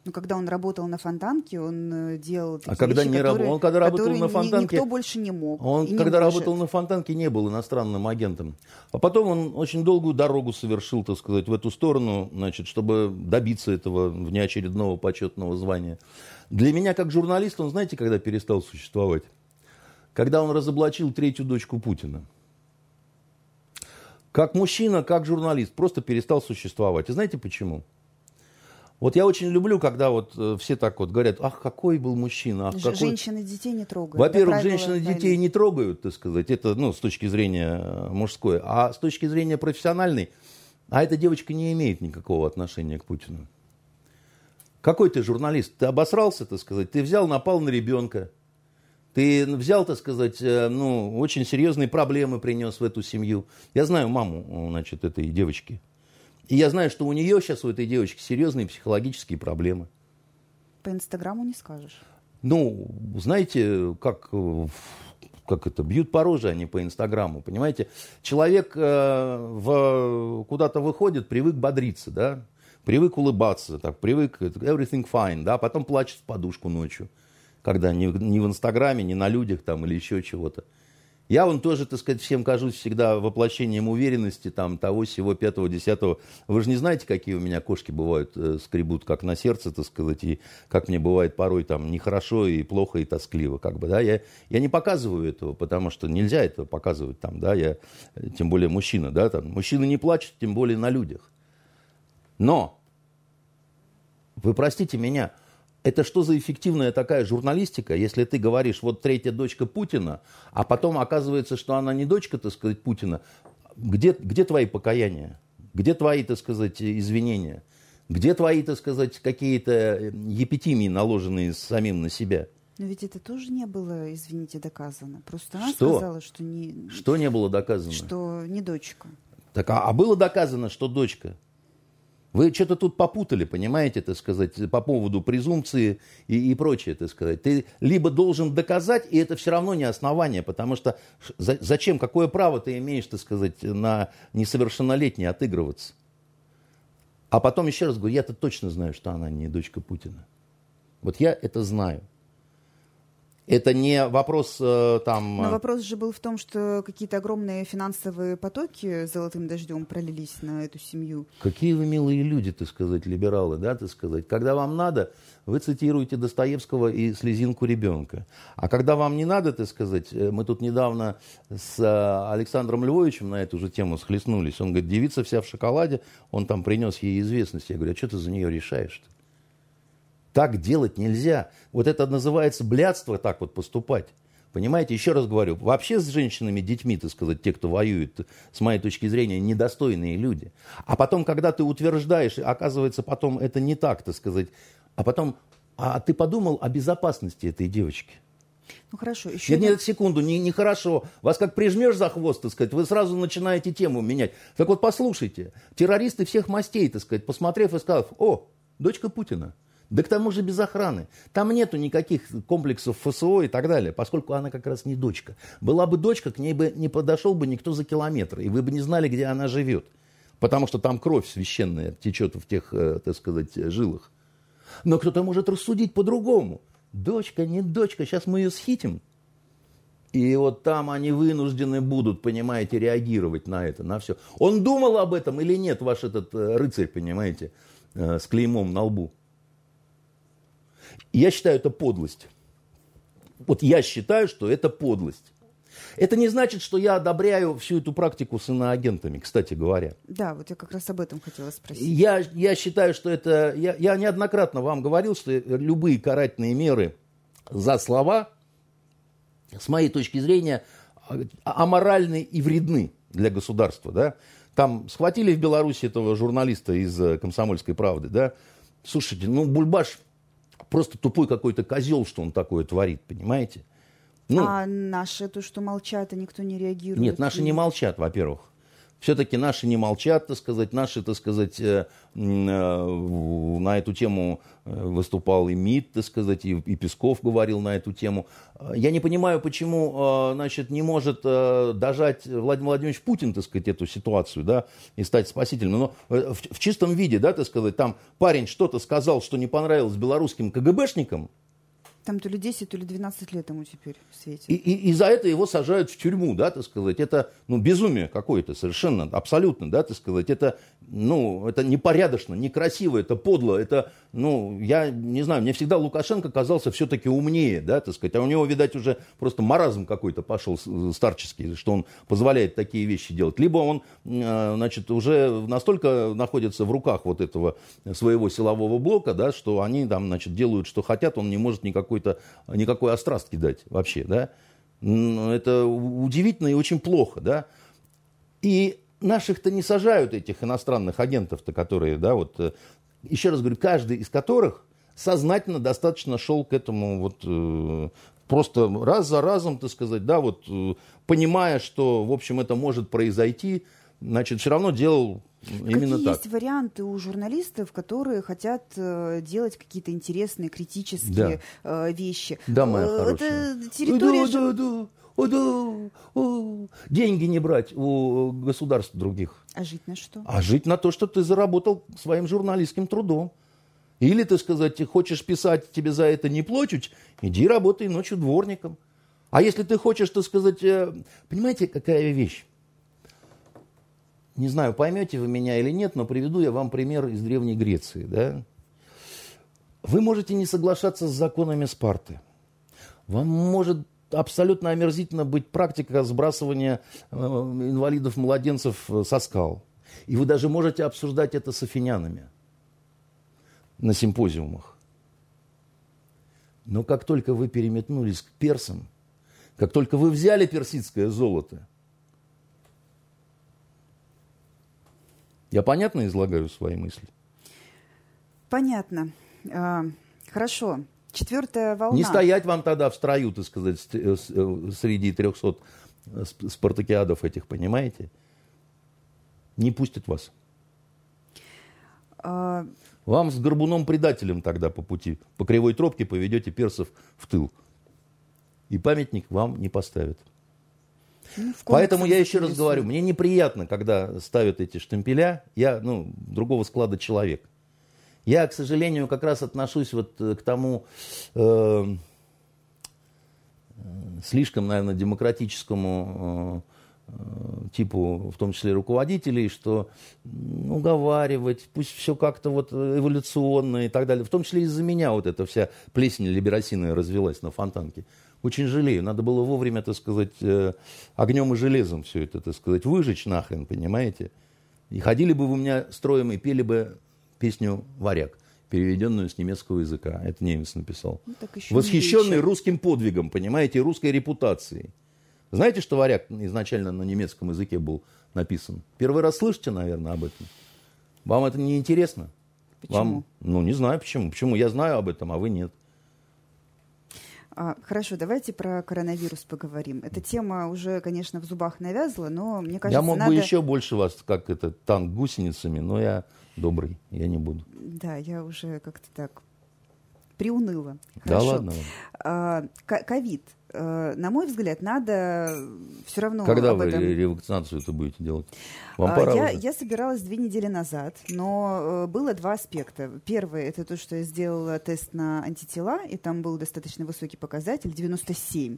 Ну, когда он работал на Фонтанке, он э, делал такие А когда вещи, не которые, он когда работал на Фонтанке, никто больше не мог. Он когда не работал на Фонтанке, не был иностранным агентом. А потом он очень долгую дорогу совершил, так сказать, в эту сторону, значит, чтобы добиться этого внеочередного почетного звания. Для меня, как журналист, он, знаете, когда перестал существовать? Когда он разоблачил третью дочку Путина. Как мужчина, как журналист, просто перестал существовать. И знаете почему? Вот я очень люблю, когда вот э, все так вот говорят, ах, какой был мужчина. Ах, какой... Женщины детей не трогают. Во-первых, женщины детей не трогают, так сказать, это ну, с точки зрения э, мужской. А с точки зрения профессиональной, а эта девочка не имеет никакого отношения к Путину. Какой ты журналист? Ты обосрался, так сказать, ты взял, напал на ребенка. Ты взял, так сказать, э, ну, очень серьезные проблемы принес в эту семью. Я знаю маму, значит, этой девочки. И я знаю, что у нее сейчас, у этой девочки, серьезные психологические проблемы. По Инстаграму не скажешь. Ну, знаете, как, как это, бьют по роже они по Инстаграму, понимаете? Человек э, в, куда-то выходит, привык бодриться, да, привык улыбаться, так, привык everything fine, да, потом плачет в подушку ночью, когда ни, ни в Инстаграме, ни на людях там или еще чего-то. Я вон тоже, так сказать, всем кажусь всегда воплощением уверенности, там, того, всего, пятого, десятого. Вы же не знаете, какие у меня кошки бывают, э, скребут, как на сердце, так сказать, и как мне бывает порой там нехорошо и плохо и тоскливо, как бы, да. Я, я не показываю этого, потому что нельзя этого показывать там, да, я, тем более мужчина, да, там. Мужчины не плачут, тем более на людях. Но, вы простите меня, это что за эффективная такая журналистика, если ты говоришь, вот третья дочка Путина, а потом оказывается, что она не дочка, так сказать, Путина. Где, где твои покаяния? Где твои, так сказать, извинения? Где твои, так сказать, какие-то э, епитимии, наложенные самим на себя? Но ведь это тоже не было, извините, доказано. Просто она что? сказала, что не... Что не было доказано? Что не дочка. Так, а, а было доказано, что дочка? Вы что-то тут попутали, понимаете, так сказать, по поводу презумпции и, и прочее, так сказать. Ты либо должен доказать, и это все равно не основание, потому что за, зачем, какое право ты имеешь, так сказать, на несовершеннолетней отыгрываться? А потом еще раз говорю, я-то точно знаю, что она не дочка Путина. Вот я это знаю. Это не вопрос э, там... Но вопрос же был в том, что какие-то огромные финансовые потоки золотым дождем пролились на эту семью. Какие вы милые люди, так сказать, либералы, да, так сказать. Когда вам надо, вы цитируете Достоевского и слезинку ребенка. А когда вам не надо, так сказать, э, мы тут недавно с э, Александром Львовичем на эту же тему схлестнулись. Он говорит, девица вся в шоколаде, он там принес ей известность. Я говорю, а что ты за нее решаешь-то? Так делать нельзя. Вот это называется блядство, так вот поступать. Понимаете, еще раз говорю, вообще с женщинами, детьми, так сказать, те, кто воюет, с моей точки зрения, недостойные люди. А потом, когда ты утверждаешь, оказывается, потом это не так, так сказать, а потом, а ты подумал о безопасности этой девочки? Ну хорошо, еще... Нет, нет, секунду, нехорошо. Не, не Вас как прижмешь за хвост, так сказать, вы сразу начинаете тему менять. Так вот, послушайте, террористы всех мастей, так сказать, посмотрев и сказав, о, дочка Путина. Да к тому же без охраны. Там нету никаких комплексов ФСО и так далее, поскольку она как раз не дочка. Была бы дочка, к ней бы не подошел бы никто за километр, и вы бы не знали, где она живет. Потому что там кровь священная течет в тех, э, так сказать, жилах. Но кто-то может рассудить по-другому. Дочка, не дочка, сейчас мы ее схитим. И вот там они вынуждены будут, понимаете, реагировать на это, на все. Он думал об этом или нет, ваш этот э, рыцарь, понимаете, э, с клеймом на лбу? Я считаю, это подлость. Вот я считаю, что это подлость. Это не значит, что я одобряю всю эту практику с иноагентами, кстати говоря. Да, вот я как раз об этом хотела спросить. Я, я считаю, что это... Я, я неоднократно вам говорил, что любые карательные меры за слова – с моей точки зрения, аморальны и вредны для государства. Да? Там схватили в Беларуси этого журналиста из э, «Комсомольской правды». Да? Слушайте, ну Бульбаш просто тупой какой-то козел, что он такое творит, понимаете? Ну, а наши, то, что молчат, и никто не реагирует? Нет, наши не молчат, во-первых все-таки наши не молчат, так сказать, наши, так сказать, э, э, на эту тему э, выступал и МИД, так сказать, и, и Песков говорил на эту тему. Я не понимаю, почему, значит, не может дожать Владимир Владимирович Путин, так сказать, эту ситуацию, да, и стать спасителем. Но в, в чистом виде, да, так сказать, там парень что-то сказал, что не понравилось белорусским КГБшникам, там то ли 10, то ли 12 лет ему теперь светит. И, и, и за это его сажают в тюрьму, да, так сказать. Это, ну, безумие какое-то совершенно, абсолютно, да, так сказать. Это, ну, это непорядочно, некрасиво, это подло, это, ну, я не знаю, мне всегда Лукашенко казался все-таки умнее, да, так сказать. А у него, видать, уже просто маразм какой-то пошел старческий, что он позволяет такие вещи делать. Либо он, э, значит, уже настолько находится в руках вот этого своего силового блока, да, что они там, значит, делают, что хотят, он не может никакой какой-то, никакой острастки дать вообще, да. Это удивительно и очень плохо, да. И наших-то не сажают, этих иностранных агентов-то, которые, да, вот, э, еще раз говорю, каждый из которых сознательно достаточно шел к этому вот э, просто раз за разом, так сказать, да, вот э, понимая, что, в общем, это может произойти, значит, все равно делал Именно Какие так. есть варианты у журналистов, которые хотят э, делать какие-то интересные, критические да. э, вещи? Да, моя э, хорошая. Это территория... Да, да, да. О, да, о. Деньги не брать у государств других. А жить на что? А жить на то, что ты заработал своим журналистским трудом. Или, ты сказать, ты хочешь писать, тебе за это не платят, иди работай ночью дворником. А если ты хочешь, так сказать, э, понимаете, какая вещь? Не знаю, поймете вы меня или нет, но приведу я вам пример из Древней Греции. Да? Вы можете не соглашаться с законами Спарты. Вам может абсолютно омерзительно быть практика сбрасывания э, инвалидов-младенцев со скал. И вы даже можете обсуждать это с афинянами на симпозиумах. Но как только вы переметнулись к персам, как только вы взяли персидское золото – Я понятно излагаю свои мысли? Понятно. А, хорошо. Четвертая волна. Не стоять вам тогда в строю, так сказать, э, э, среди 300 э, спартакиадов этих, понимаете? Не пустят вас. А... Вам с горбуном-предателем тогда по пути, по кривой тропке поведете персов в тыл. И памятник вам не поставят. Ну, Поэтому я еще раз говорю, мне неприятно, когда ставят эти штемпеля. Я, ну, другого склада человек. Я, к сожалению, как раз отношусь вот э, к тому э, э, слишком, наверное, демократическому э, э, типу, в том числе руководителей, что уговаривать, пусть все как-то вот эволюционно и так далее. В том числе из-за меня вот эта вся плесень либерасина развелась на фонтанке очень жалею. Надо было вовремя, так сказать, э, огнем и железом все это, так сказать, выжечь нахрен, понимаете? И ходили бы вы у меня строем и пели бы песню «Варяг», переведенную с немецкого языка. Это немец написал. Ну, Восхищенный русским подвигом, понимаете, русской репутацией. Знаете, что «Варяг» изначально на немецком языке был написан? Первый раз слышите, наверное, об этом? Вам это не интересно? Почему? Вам, ну, не знаю почему. Почему? Я знаю об этом, а вы нет. А, хорошо, давайте про коронавирус поговорим. Эта тема уже, конечно, в зубах навязла, но мне кажется, Я мог надо... бы еще больше вас, как это, танк гусеницами, но я добрый, я не буду. Да, я уже как-то так приуныла. Да ладно. А, ковид. Э, на мой взгляд, надо все равно Когда вы этом... ревакцинацию это будете делать? Вам А, пора я, уже. я собиралась две недели назад, но э, было два аспекта. Первый это то, что я сделала тест на антитела, и там был достаточно высокий показатель 97.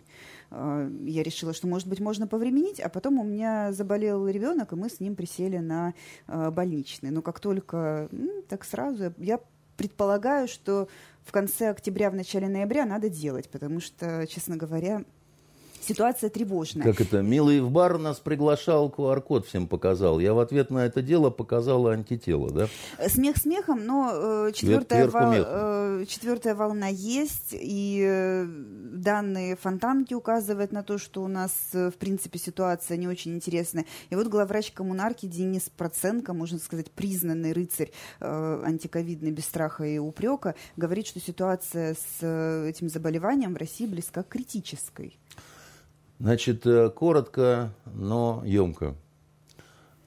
Э, Я решила, что, может быть, можно повременить, а потом у меня заболел ребенок, и мы с ним присели на больничный. Но как только, так сразу, я предполагаю, что в конце октября, в начале ноября надо делать, потому что, честно говоря, ситуация тревожная. Как это? Милый в бар нас приглашал, QR-код всем показал. Я в ответ на это дело показала антитело, да? Э, Смех смехом, но э, четвертая, вол- э, четвертая волна есть, и э, данные фонтанки указывают на то, что у нас, э, в принципе, ситуация не очень интересная. И вот главврач коммунарки Денис Проценко, можно сказать, признанный рыцарь э, антиковидный без страха и упрека, говорит, что ситуация с этим заболеванием в России близка к критической. Значит, э, коротко, но емко.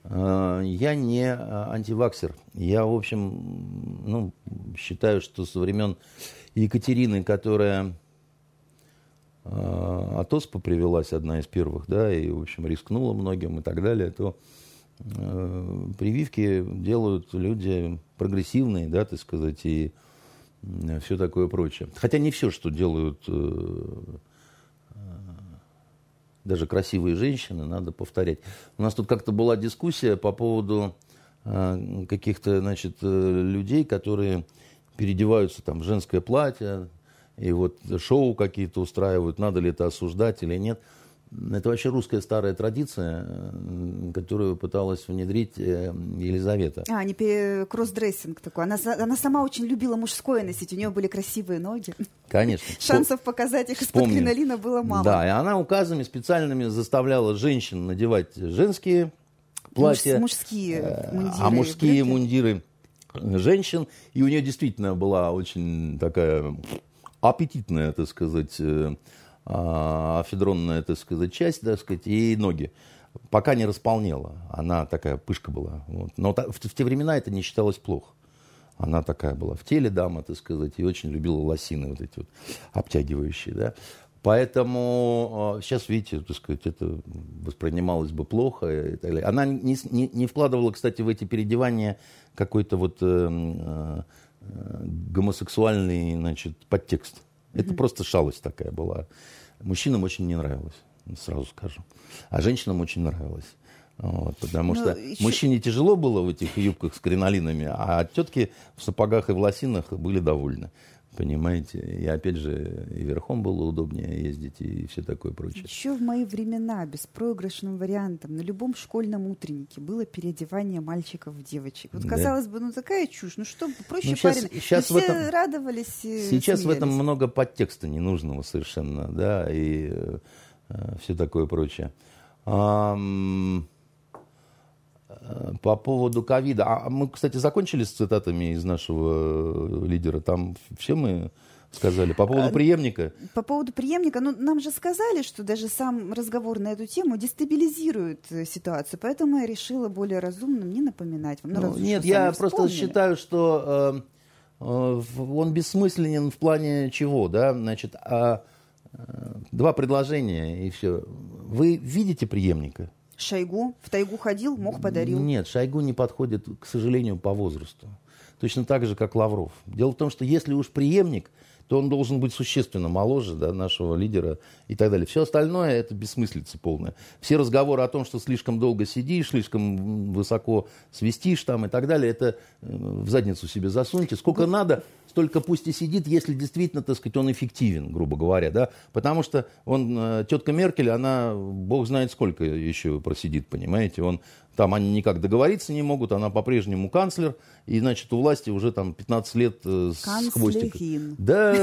Э, Я не э, антиваксер. Я, в общем, ну, считаю, что со времен Екатерины, которая от оспы привелась, одна из первых, да, и, в общем, рискнула многим и так далее, то прививки делают люди прогрессивные, да, так сказать, и все такое прочее. Хотя не все, что делают даже красивые женщины, надо повторять. У нас тут как-то была дискуссия по поводу э, каких-то, значит, э, людей, которые переодеваются там в женское платье, и вот шоу какие-то устраивают, надо ли это осуждать или нет. Это вообще русская старая традиция, которую пыталась внедрить э, Елизавета. А, не пе- кроссдрессинг такой. Она, она сама очень любила мужское носить, у нее были красивые ноги. Конечно. Шансов показать их из-под кринолина было мало. Да, и она указами специальными заставляла женщин надевать женские платья. Муж- мужские э, мундиры А мужские брюки. мундиры женщин. И у нее действительно была очень такая аппетитная, так сказать, э, афедронная, так сказать, часть, так сказать, и ноги. Пока не располнела. Она такая пышка была. Вот. Но в, в те времена это не считалось плохо. Она такая была в теле дама, так сказать, и очень любила лосины вот эти вот обтягивающие, да. Поэтому сейчас, видите, так сказать, это воспринималось бы плохо. И так далее. Она не, не- не вкладывала, кстати, в эти переодевания какой-то вот э, э, гомосексуальный, значит, подтекст. Это просто шалость такая была. Мужчинам очень не нравилось, сразу скажу. А женщинам очень нравилось. Вот, потому Ну, что еще- мужчине тяжело было в этих юбках с кринолинами, а тетки в сапогах и в лосинах были довольны. Понимаете? И опять же, и верхом было удобнее ездить, и все такое прочее. Еще в мои времена беспроигрышным вариантом на любом школьном утреннике было переодевание мальчиков в девочек. Вот Да. казалось бы, ну такая чушь, ну что, проще Ну, щас- парень. Но в все этом- радовались Сейчас в этом смеялись. много подтекста ненужного совершенно, да, и все такое прочее. Э, по поводу ковида. А мы, кстати, закончили с цитатами из нашего э, лидера. Там все мы сказали. По А, поводу преемника. По поводу преемника, ну, нам же сказали, что даже сам разговор на эту тему дестабилизирует э, ситуацию, поэтому я решила более разумным не напоминать вам. Ну, Ну, раз нет, я просто считаю, что э, э, он бессмысленен в плане чего, да, значит, а, э, два предложения и все. Вы видите преемника? Шойгу в тайгу ходил, мог подарил. Нет, Шойгу не подходит, к сожалению, по возрасту. Точно так же, как Лавров. Дело в том, что если уж преемник, то он должен быть существенно моложе да, нашего лидера и так далее. Все остальное это бессмыслица полная. Все разговоры о том, что слишком долго сидишь, слишком высоко свистишь там и так далее, это э, в задницу себе засуньте. Сколько надо, столько пусть и сидит, если действительно, так сказать, он эффективен, грубо говоря, да, потому что он, э, тетка Меркель, она, бог знает сколько еще просидит, понимаете, он там они никак договориться не могут, она по-прежнему канцлер, и, значит, у власти уже там 15 лет э, с хвостиком. Канцлерин. Да,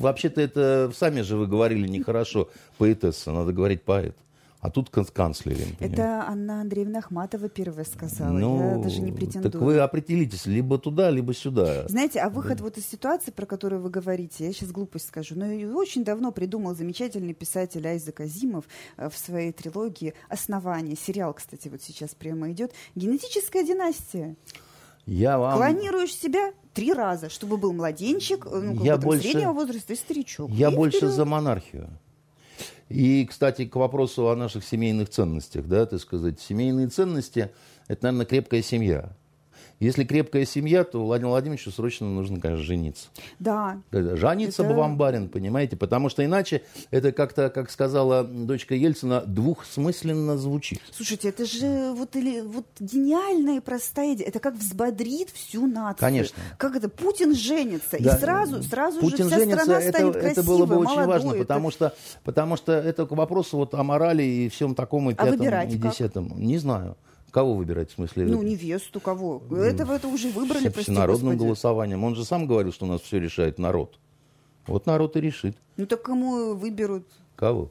вообще-то это сами же вы говорили нехорошо поэтесса, надо говорить поэт. А тут кан- канцлерин. понимаете. Это Анна Андреевна Ахматова первая сказала. Ну, я даже не претендую. Так вы определитесь, либо туда, либо сюда. Знаете, а выход вот из ситуации, про которую вы говорите, я сейчас глупость скажу, но очень давно придумал замечательный писатель Айзек Азимов э, в своей трилогии «Основание». Сериал, кстати, вот сейчас прямо идет. Генетическая династия. Я вам... Клонируешь себя три раза, чтобы был младенчик, э, ну, Я больше- среднего возраста и старичок. Я И больше вперед. за монархию. И, кстати, к вопросу о наших семейных ценностях, да, так сказать, семейные ценности – это, наверное, крепкая семья. Если крепкая семья, то Владимиру Владимировичу срочно нужно, конечно, жениться. Да. Жениться это... бы вам, барин, понимаете? Потому что иначе это как-то, как сказала дочка Ельцина, двухсмысленно звучит. Слушайте, это же вот, или, вот гениальная и простая идея. Это как взбодрит всю нацию. Конечно. Как это? Путин женится. Да. И сразу, сразу Путин же вся женится, страна это, станет красивой, это было бы очень молодой. важно, это... потому что, потому что это к вопросу вот о морали и всем таком и А пятом, выбирать и как? десятом. Не знаю. Кого выбирать, в смысле? Ну, невесту кого? Этого это уже выбрали, прости всенародным господи. голосованием. Он же сам говорил, что у нас все решает народ. Вот народ и решит. Ну так кому выберут, Кого?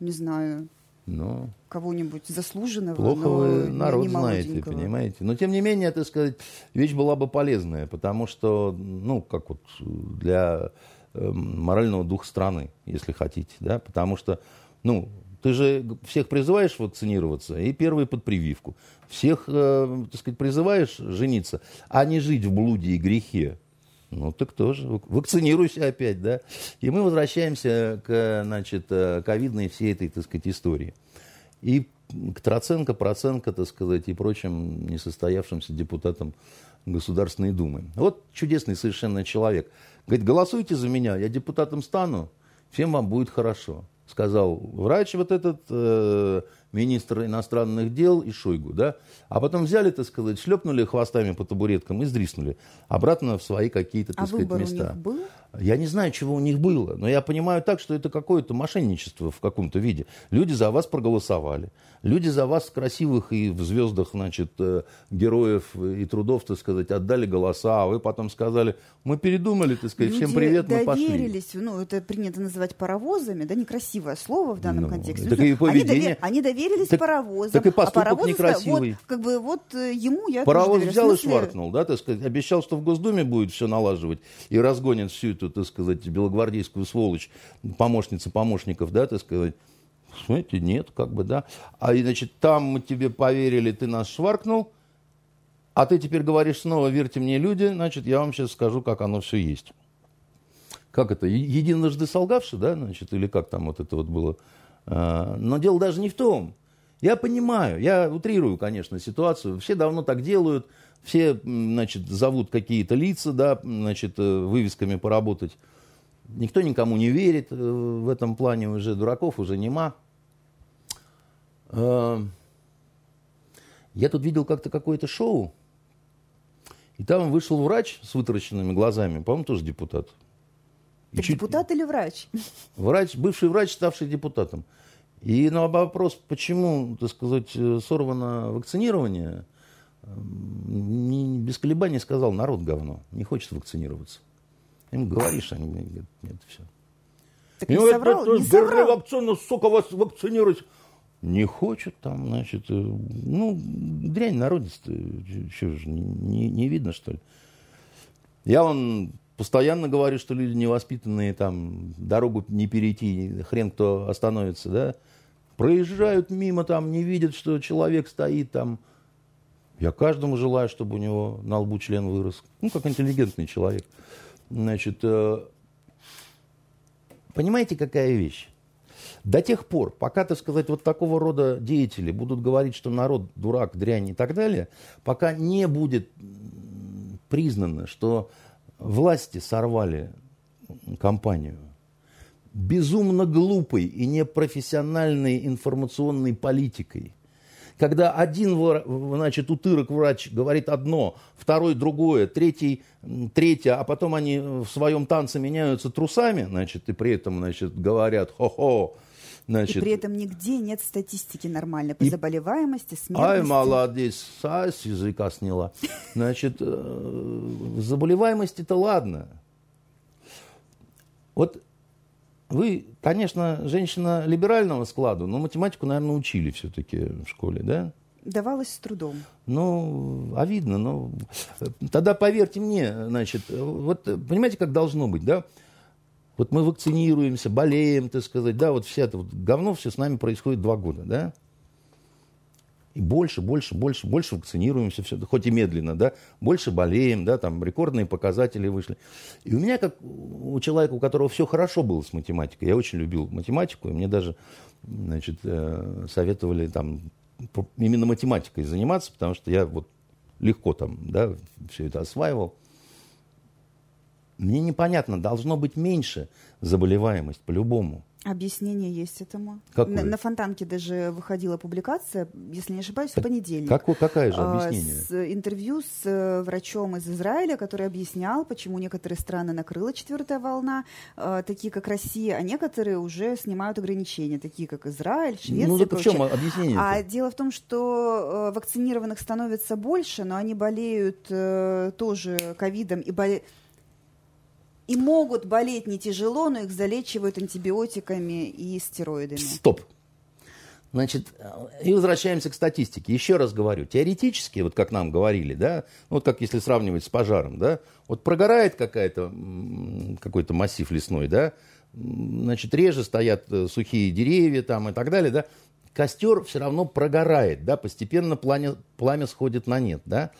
не знаю, Ну, кого-нибудь заслуженного, плохо вы народ знаете, понимаете. Но, тем не менее, так сказать, вещь была бы полезная, потому что, ну, как вот для эм, морального духа страны, если хотите, да, потому что, ну, ты же всех призываешь вакцинироваться, и первый под прививку. Всех, э, так сказать, призываешь жениться, а не жить в блуде и грехе. Ну, так тоже. Вак- Вакцинируйся опять, да. И мы возвращаемся к, значит, э, ковидной всей этой, так сказать, истории. И к Троценко, Проценко, так сказать, и прочим несостоявшимся депутатам Государственной Думы. Вот чудесный совершенно человек. Говорит, голосуйте за меня, я депутатом стану, всем вам будет хорошо. Сказал врач вот этот, э, министр иностранных дел и Шойгу, да. А потом взяли, так сказать, шлепнули хвостами по табуреткам и сдриснули обратно в свои какие-то, так А сказать, выбор у места. них был? Я не знаю, чего у них было, но я понимаю так, что это какое-то мошенничество в каком-то виде. Люди за вас проголосовали. Люди за вас красивых и в звездах, значит, э, героев и трудов, так сказать, отдали голоса, а вы потом сказали, мы передумали, так сказать, всем Люди привет, мы пошли. доверились, ну, это принято называть паровозами, да, некрасивое слово в данном Ну, контексте. так Ну, и они, поведение- довер- они доверились Так- паровозам. так и а поступок паровозы сказали, некрасивый. Вот, как бы, вот э, ему я Паровоз взял и смысле, шваркнул, да, так сказать, обещал, что в Госдуме будет все налаживать и разгонит всю эту, так сказать, белогвардейскую сволочь, помощницы помощников, да, так сказать. Знаете, нет, как бы, да. А, и, значит, там мы тебе поверили, ты нас шваркнул, а ты теперь говоришь снова, верьте мне, люди, значит, я вам сейчас скажу, как оно все есть. Как это, единожды солгавши, да, значит, или как там вот это вот было. А, Но дело даже не в том. Я понимаю, я утрирую, конечно, ситуацию. Все давно так делают, все, значит, зовут какие-то лица, да, значит, э, вывесками поработать. Никто никому не верит э, в этом плане уже, дураков уже нема. Э, Я тут видел как-то какое-то шоу, и там вышел врач с вытаращенными глазами, по-моему, тоже депутат. И чуть- депутат или врач? Врач, бывший врач, ставший депутатом. И на вопрос, почему, так сказать, э, сорвано вакцинирование, без колебаний сказал, народ говно, не хочет вакцинироваться. Им говоришь, они говорят, нет, все. Так не соврал, не соврал. вакцину, сука, вас вакцинировать. Не хочет там, значит, э, ну, дрянь народец-то, что же, не, не видно, что ли? Я он постоянно говорю, что люди невоспитанные, там, дорогу не перейти, хрен кто остановится, да? Проезжают мимо, там, не видят, что человек стоит там. Я каждому желаю, чтобы у него на лбу член вырос. Ну, как интеллигентный человек. Значит, э, понимаете, какая вещь? До тех пор, пока, так сказать, вот такого рода деятели будут говорить, что народ дурак, дрянь и так далее, пока не будет признано, что власти сорвали кампанию безумно глупой и непрофессиональной информационной политикой, когда один значит, утырок врач говорит одно, второй другое, третий третье, а потом они в своем танце меняются трусами, значит, и при этом значит, говорят хо-хо, значит, И при этом нигде нет статистики нормальной по И- заболеваемости, Ай, смертности. молодец, а, с языка сняла. Значит, э, заболеваемости-то ладно. Вот вы, конечно, женщина либерального складу, но математику, наверное, учили все-таки в школе, да? Давалось с трудом. Ну, а видно, ну, тогда поверьте мне, значит, вот понимаете, как должно быть, да? Вот мы вакцинируемся, болеем, так сказать, да, вот вся это вот говно все с нами происходит два года, да? И больше, больше, больше, больше вакцинируемся, все, хоть и медленно, да, больше болеем, да, там рекордные показатели вышли. И у меня, как у человека, у которого все хорошо было с математикой, я очень любил математику, и мне даже, значит, э, советовали там именно математикой заниматься, потому что я вот легко там, да, все это осваивал. Мне непонятно, должно быть меньше заболеваемость по-любому. Объяснение есть этому. Какое? На, на Фонтанке даже выходила публикация, если не ошибаюсь, в понедельник. Как, какая же А, объяснение? С интервью с э, врачом из Израиля, который объяснял, почему некоторые страны накрыла четвертая волна, э, такие как Россия, а некоторые уже снимают ограничения, такие как Израиль, Швеция ну так в чем объяснение? А дело в том, что э, вакцинированных становится больше, но они болеют э, тоже ковидом и болеют и могут болеть не тяжело, но их залечивают антибиотиками и стероидами. Стоп. Значит, и возвращаемся к статистике. Еще раз говорю, теоретически, вот как нам говорили, да, ну, вот как если сравнивать с пожаром, да, вот прогорает какая-то, какой-то массив лесной, да, значит, реже стоят э, сухие деревья там и так далее, да, костер все равно прогорает, да, постепенно пламя, пламя сходит на нет, да,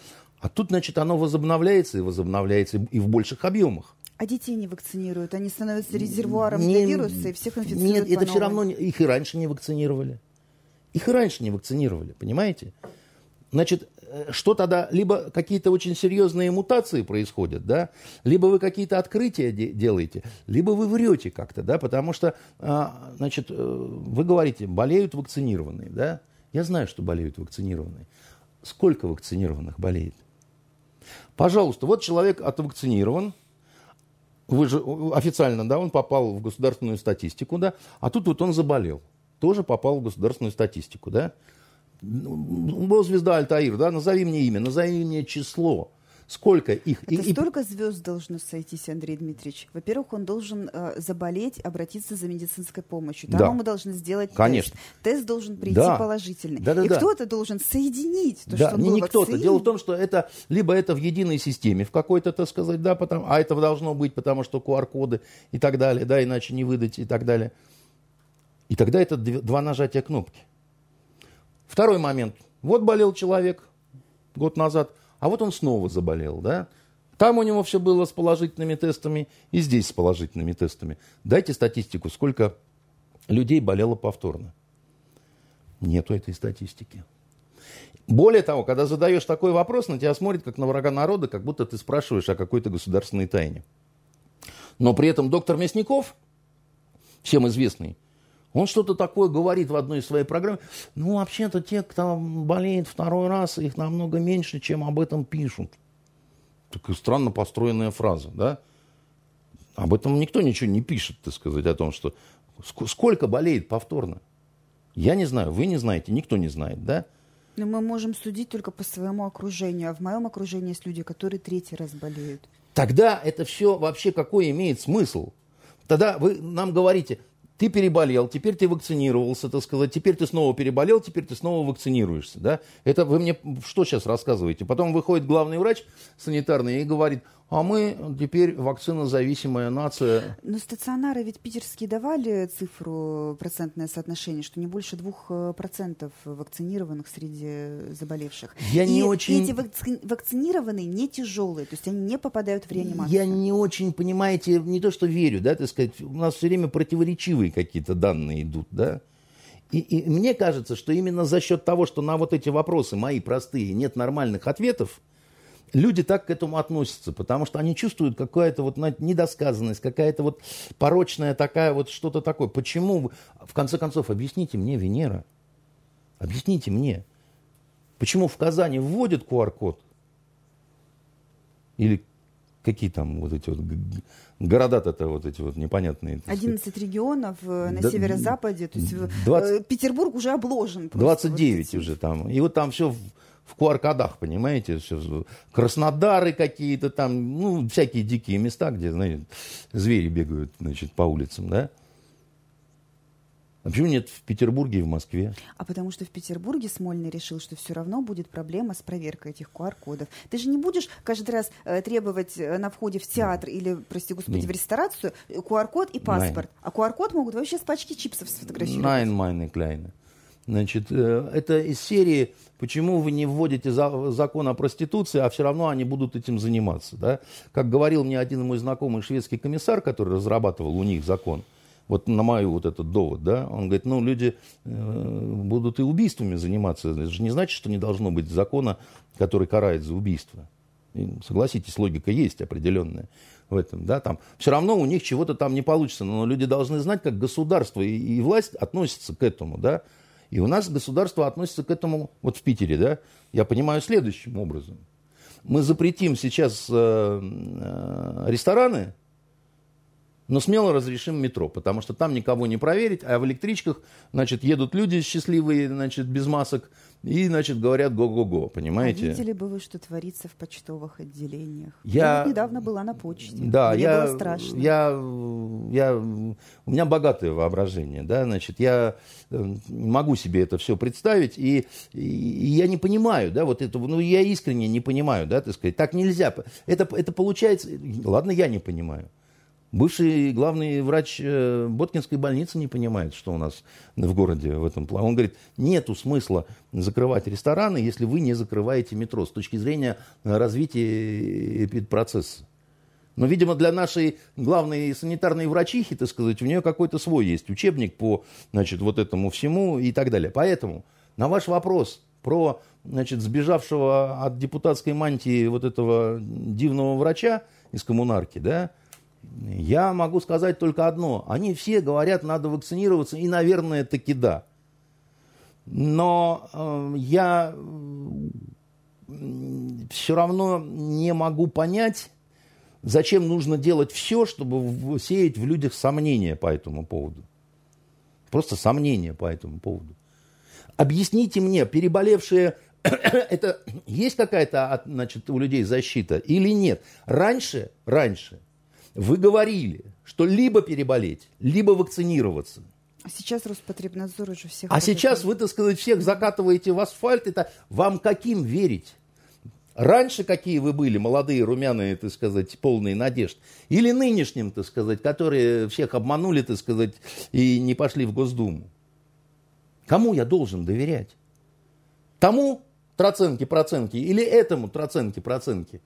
а тут, значит, оно возобновляется и возобновляется и в больших объемах. А детей не вакцинируют, они становятся резервуаром Не- для вируса и всех инфицируют Нет, это все равно, их и раньше не вакцинировали. Их и раньше не вакцинировали, понимаете? Значит, э, что тогда? Либо какие-то очень серьезные мутации происходят, да, либо вы какие-то открытия де- делаете, либо вы врете как-то, да, потому что, а, значит, э, вы говорите, болеют вакцинированные, да, я знаю, что болеют вакцинированные. Сколько вакцинированных болеет? Пожалуйста, вот человек отвакцинирован, вы же официально, да, он попал в государственную статистику, да, а тут вот он заболел, тоже попал в государственную статистику, да. Ну, звезда Альтаир, да, назови мне имя, назови мне число. Сколько их? Это И- и- столько звезд должно сойтись, Андрей Дмитриевич. Во-первых, он должен э, заболеть, обратиться за медицинской помощью. Там Да. ему должны сделать Конечно. тест. Тест должен прийти Да. положительный. Да-да-да. И кто-то должен соединить то, да, что он не, не кто-то. Дело в том, что это либо это в единой системе, в какой-то, так сказать, да, потому, а это должно быть, потому что QR-коды и так далее, да, иначе не выдать и так далее. И тогда это два нажатия кнопки. Второй момент. Вот болел человек год назад, а вот он снова заболел, да. Там у него все было с положительными тестами, и здесь с положительными тестами. Дайте статистику, сколько людей болело повторно. Нету этой статистики. Более того, когда задаешь такой вопрос, на тебя смотрят как на врага народа, как будто ты спрашиваешь о какой-то государственной тайне. Но при этом доктор Мясников, всем известный, он что-то такое говорит в одной из своих программ. Ну, вообще-то те, кто болеет второй раз, их намного меньше, чем об этом пишут. Такая странно построенная фраза, да? Об этом никто ничего не пишет, так сказать, о том, что ск- сколько болеет повторно. Я не знаю, вы не знаете, никто не знает, да? Но мы можем судить только по своему окружению. А в моем окружении есть люди, которые третий раз болеют. Тогда это все вообще какой имеет смысл? Тогда вы нам говорите, ты переболел, теперь ты вакцинировался, так сказать, теперь ты снова переболел, теперь ты снова вакцинируешься, да? Это вы мне что сейчас рассказываете? Потом выходит главный врач санитарный и говорит, а мы теперь вакцинозависимая нация. Но стационары ведь питерские давали цифру, процентное соотношение, что не больше двух э, процентов вакцинированных среди заболевших. Я и не очень- эти вакци- вакцинированные не тяжелые, то есть они не попадают в реанимацию. Я не очень, понимаете, не то что верю, да, так сказать, у нас все время противоречивые какие-то данные идут, да. И, и мне кажется, что именно за счет того, что на вот эти вопросы мои простые нет нормальных ответов, люди так к этому относятся, потому что они чувствуют какая-то вот недосказанность, какая-то вот порочная такая вот что-то такое. Почему? В конце концов, объясните мне, Венера, объясните мне, почему в Казани вводят QR-код, или какие там вот эти вот города-то вот эти вот непонятные. так сказать. 11 регионов э, на Да, северо-западе, то есть в- 20 э, Петербург уже обложен. просто 29 вот уже там. И вот там все в, QR-кодах, понимаете? Всё, в- Краснодары какие-то там, ну, всякие дикие места, где, знаете, звери бегают, значит, по улицам, да? А почему нет в Петербурге и в Москве? А потому что в Петербурге Смольный решил, что все равно будет проблема с проверкой этих QR-кодов. Ты же не будешь каждый раз э, требовать э, на входе в театр или, прости господи, Не. в ресторацию QR-код и паспорт. А QR-код могут вообще с пачки чипсов сфотографировать. Найн майны кляйны. Значит, э, это из серии «Почему вы не вводите за, закон о проституции, а все равно они будут этим заниматься?» да? Как говорил мне один мой знакомый шведский комиссар, который разрабатывал у них закон, вот на мою вот этот довод, да, он говорит, ну, люди э, будут и убийствами заниматься. Это же не значит, что не должно быть закона, который карает за убийство. И, согласитесь, логика есть определенная в этом, да, там. Все равно у них чего-то там не получится, но люди должны знать, как государство и, и власть относятся к этому, да. И у нас государство относится к этому, вот в Питере, да, я понимаю следующим образом. Мы запретим сейчас э, э, рестораны, но смело разрешим метро, потому что там никого не проверить, а в электричках, значит, едут люди счастливые, значит, без масок, и, значит, говорят го-го-го, понимаете? А видели бы вы, что творится в почтовых отделениях? Я, я недавно была на почте. Да, Мне я, было страшно. Я, я, у меня богатое воображение, да, значит, я э, могу себе это все представить, и, и, и я не понимаю, да, вот это, ну, я искренне не понимаю, да, так сказать, так нельзя. Это, это получается, ладно, я не понимаю. Бывший главный врач э, Боткинской больницы не понимает, что у нас в городе в этом плане. Он говорит, нету смысла закрывать рестораны, если вы не закрываете метро с точки зрения развития процесса. Но, видимо, для нашей главной санитарной врачихи, так сказать, у нее какой-то свой есть учебник по значит, вот этому всему и так далее. Поэтому на ваш вопрос про значит, сбежавшего от депутатской мантии вот этого дивного врача из коммунарки, да, я могу сказать только одно. Они все говорят, надо вакцинироваться, и, наверное, таки да. Но э, я все равно не могу понять, зачем нужно делать все, чтобы сеять в людях сомнения по этому поводу. Просто сомнения по этому поводу. Объясните мне, переболевшие, это есть какая-то значит, у людей защита или нет? Раньше, раньше вы говорили, что либо переболеть, либо вакцинироваться. А сейчас Роспотребнадзор уже всех... А сейчас вы, так сказать, всех закатываете в асфальт. Это вам каким верить? Раньше какие вы были, молодые, румяные, так сказать, полные надежд? Или нынешним, так сказать, которые всех обманули, так сказать, и не пошли в Госдуму? Кому я должен доверять? Тому троценки-проценки или этому троценки-проценки?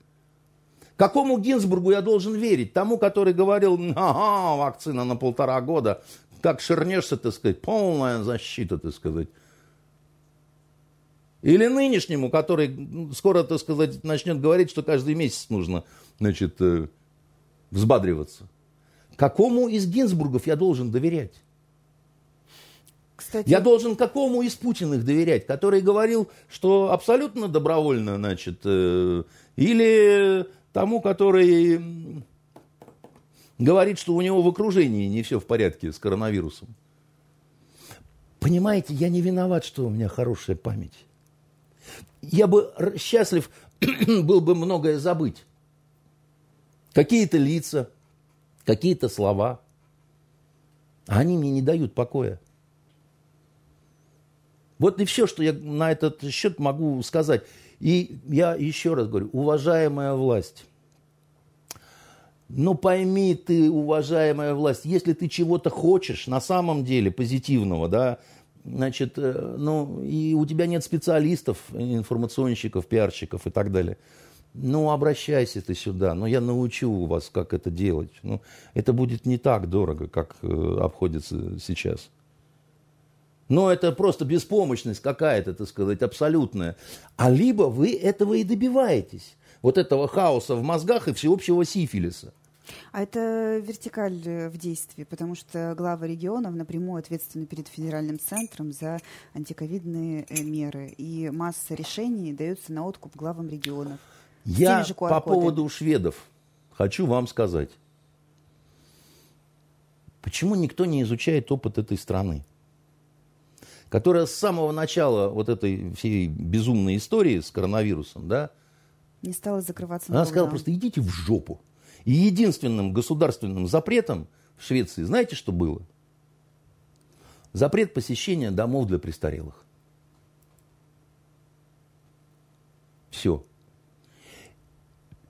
Какому Гинзбургу я должен верить? Тому, который говорил, ага, вакцина на полтора года, как шернешься, так сказать, полная защита, так сказать. Или нынешнему, который скоро, так сказать, начнет говорить, что каждый месяц нужно, значит, э, взбадриваться. Какому из Гинзбургов я должен доверять? Кстати... Я должен какому из Путиных доверять, который говорил, что абсолютно добровольно, значит, э, или тому, который говорит, что у него в окружении не все в порядке с коронавирусом. Понимаете, я не виноват, что у меня хорошая память. Я бы счастлив был бы многое забыть. Какие-то лица, какие-то слова. А они мне не дают покоя. Вот и все, что я на этот счет могу сказать. И я еще раз говорю, уважаемая власть, ну пойми ты, уважаемая власть, если ты чего-то хочешь на самом деле позитивного, да, значит, э, ну и у тебя нет специалистов, информационщиков, пиарщиков и так далее, ну обращайся ты сюда, но я научу вас, как это делать. Ну, это будет не так дорого, как э, обходится сейчас. Но это просто беспомощность какая-то, так сказать, абсолютная. А либо вы этого и добиваетесь. Вот этого хаоса в мозгах и всеобщего сифилиса. А это вертикаль э, в действии, потому что главы регионов напрямую ответственны перед федеральным центром за антиковидные э, меры. И масса решений дается на откуп главам регионов. Я по поводу шведов хочу вам сказать. Почему никто не изучает опыт этой страны? Которая с самого начала вот этой всей безумной истории с коронавирусом, да, не стала закрываться. Она сказала просто идите в жопу. И единственным государственным запретом в Швеции, знаете, что было? Запрет посещения домов для престарелых. Все.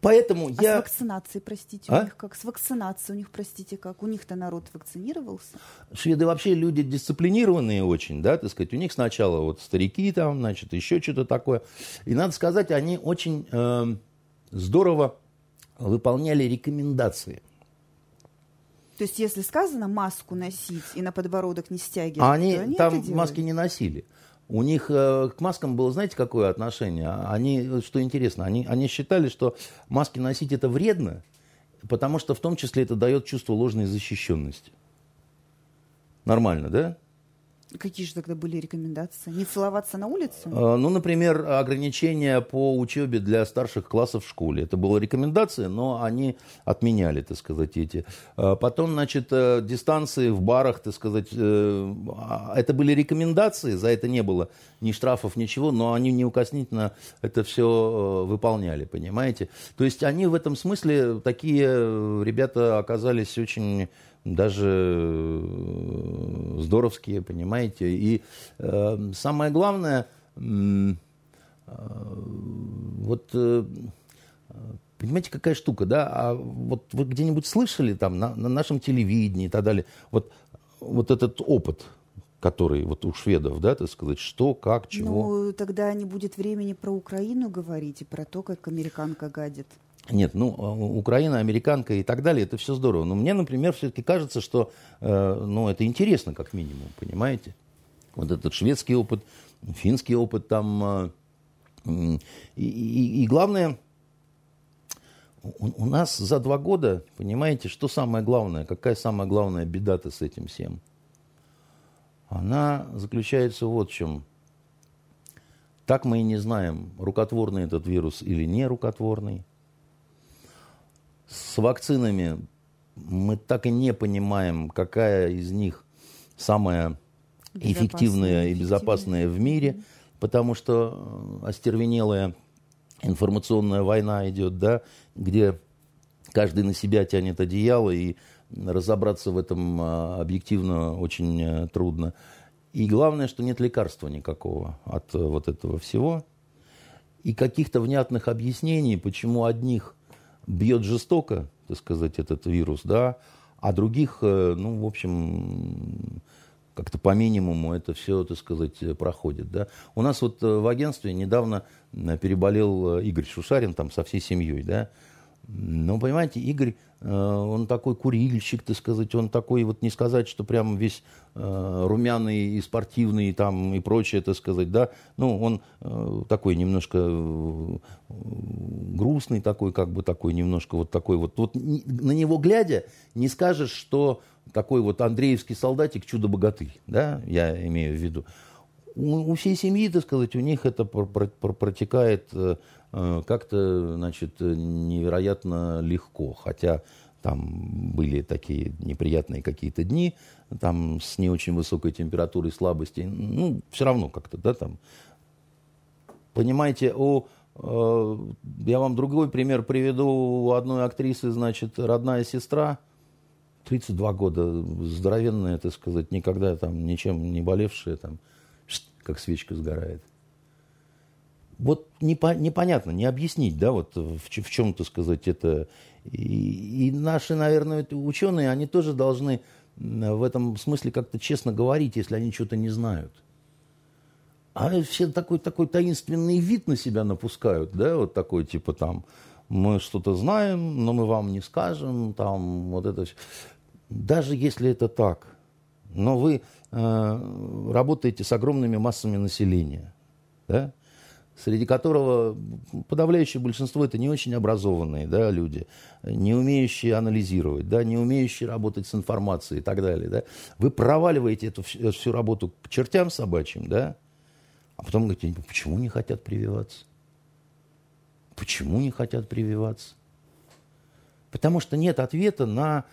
Поэтому а я... с вакцинацией, простите, а? у них как? С вакцинацией у них, простите, как? У них-то народ вакцинировался? Шведы вообще люди дисциплинированные очень, да, так сказать. У них сначала вот старики там, значит, еще что-то такое. И надо сказать, они очень э, здорово выполняли рекомендации. То есть, если сказано маску носить и на подбородок не стягивать, а они, то они там маски не носили. У них э, к маскам было, знаете, какое отношение? Они, что интересно, они, они считали, что маски носить это вредно, потому что в том числе это дает чувство ложной защищенности. Нормально, да? Какие же тогда были рекомендации? Не целоваться на улице? А, ну, например, ограничения по учебе для старших классов в школе. Это была рекомендация, но они отменяли, так сказать, эти. А потом, значит, э, дистанции в барах, так сказать, э, а, это были рекомендации, за это не было ни штрафов, ничего, но они неукоснительно это все э, выполняли, понимаете? То есть они в этом смысле, такие ребята оказались очень даже э, здоровские, понимаете. И э, самое главное, э, вот, э, понимаете, какая штука, да, а вот вы где-нибудь слышали там на, на нашем телевидении и так далее, вот, вот этот опыт, который вот у шведов, да, так сказать, что, как, чего. Ну, тогда не будет времени про Украину говорить и про то, как американка гадит. Нет, ну, а, Украина, американка и так далее, это все здорово. Но мне, например, все-таки кажется, что э, ну, это интересно, как минимум, понимаете? Вот этот шведский опыт, финский опыт там. Э, и, и, и главное, у, у нас за два года, понимаете, что самое главное, какая самая главная беда-то с этим всем? Она заключается вот в чем. Так мы и не знаем, рукотворный этот вирус или не рукотворный с вакцинами мы так и не понимаем, какая из них самая эффективная и безопасная в мире, потому что э, остервенелая информационная война идет, да, где каждый на себя тянет одеяло, и разобраться в этом э, объективно очень э, трудно. И главное, что нет лекарства никакого от вот этого всего. И каких-то внятных объяснений, почему одних бьет жестоко, так сказать, этот вирус, да, а других, э, ну, в общем, как-то по минимуму это все, так сказать, проходит. Да? У нас вот э, в агентстве недавно э, переболел Игорь Шушарин там со всей семьей, да, ну, понимаете, Игорь, э, он такой курильщик, так сказать, он такой, вот не сказать, что прям весь э, румяный и спортивный там и прочее, так сказать, да, ну, он э, такой немножко грустный такой, как бы такой немножко вот такой вот, вот на него глядя не скажешь, что такой вот Андреевский солдатик чудо-богатырь, да, я имею в виду. У, всей семьи, так сказать, у них это протекает Э, как-то, значит, невероятно легко, хотя там были такие неприятные какие-то дни, там с не очень высокой температурой, слабости, ну, все равно как-то, да, там. Понимаете, у, э, я вам другой пример приведу, у одной актрисы, значит, родная сестра, 32 года, здоровенная, так сказать, никогда там ничем не болевшая, там, как свечка сгорает вот непо, непонятно, не объяснить, да, вот в, в чем, то сказать, это... И, и наши, наверное, ученые, они тоже должны в этом смысле как-то честно говорить, если они что-то не знают. А все такой, такой таинственный вид на себя напускают, да, вот такой, типа там, мы что-то знаем, но мы вам не скажем, там, вот это все. Даже если это так, но вы э, работаете с огромными массами населения, да, среди которого подавляющее большинство это не очень образованные да, люди, не умеющие анализировать, да, не умеющие работать с информацией и так далее. Да. Вы проваливаете эту всю, работу к чертям собачьим, да, а потом говорите, почему не хотят прививаться? Почему не хотят прививаться? Потому что нет ответа на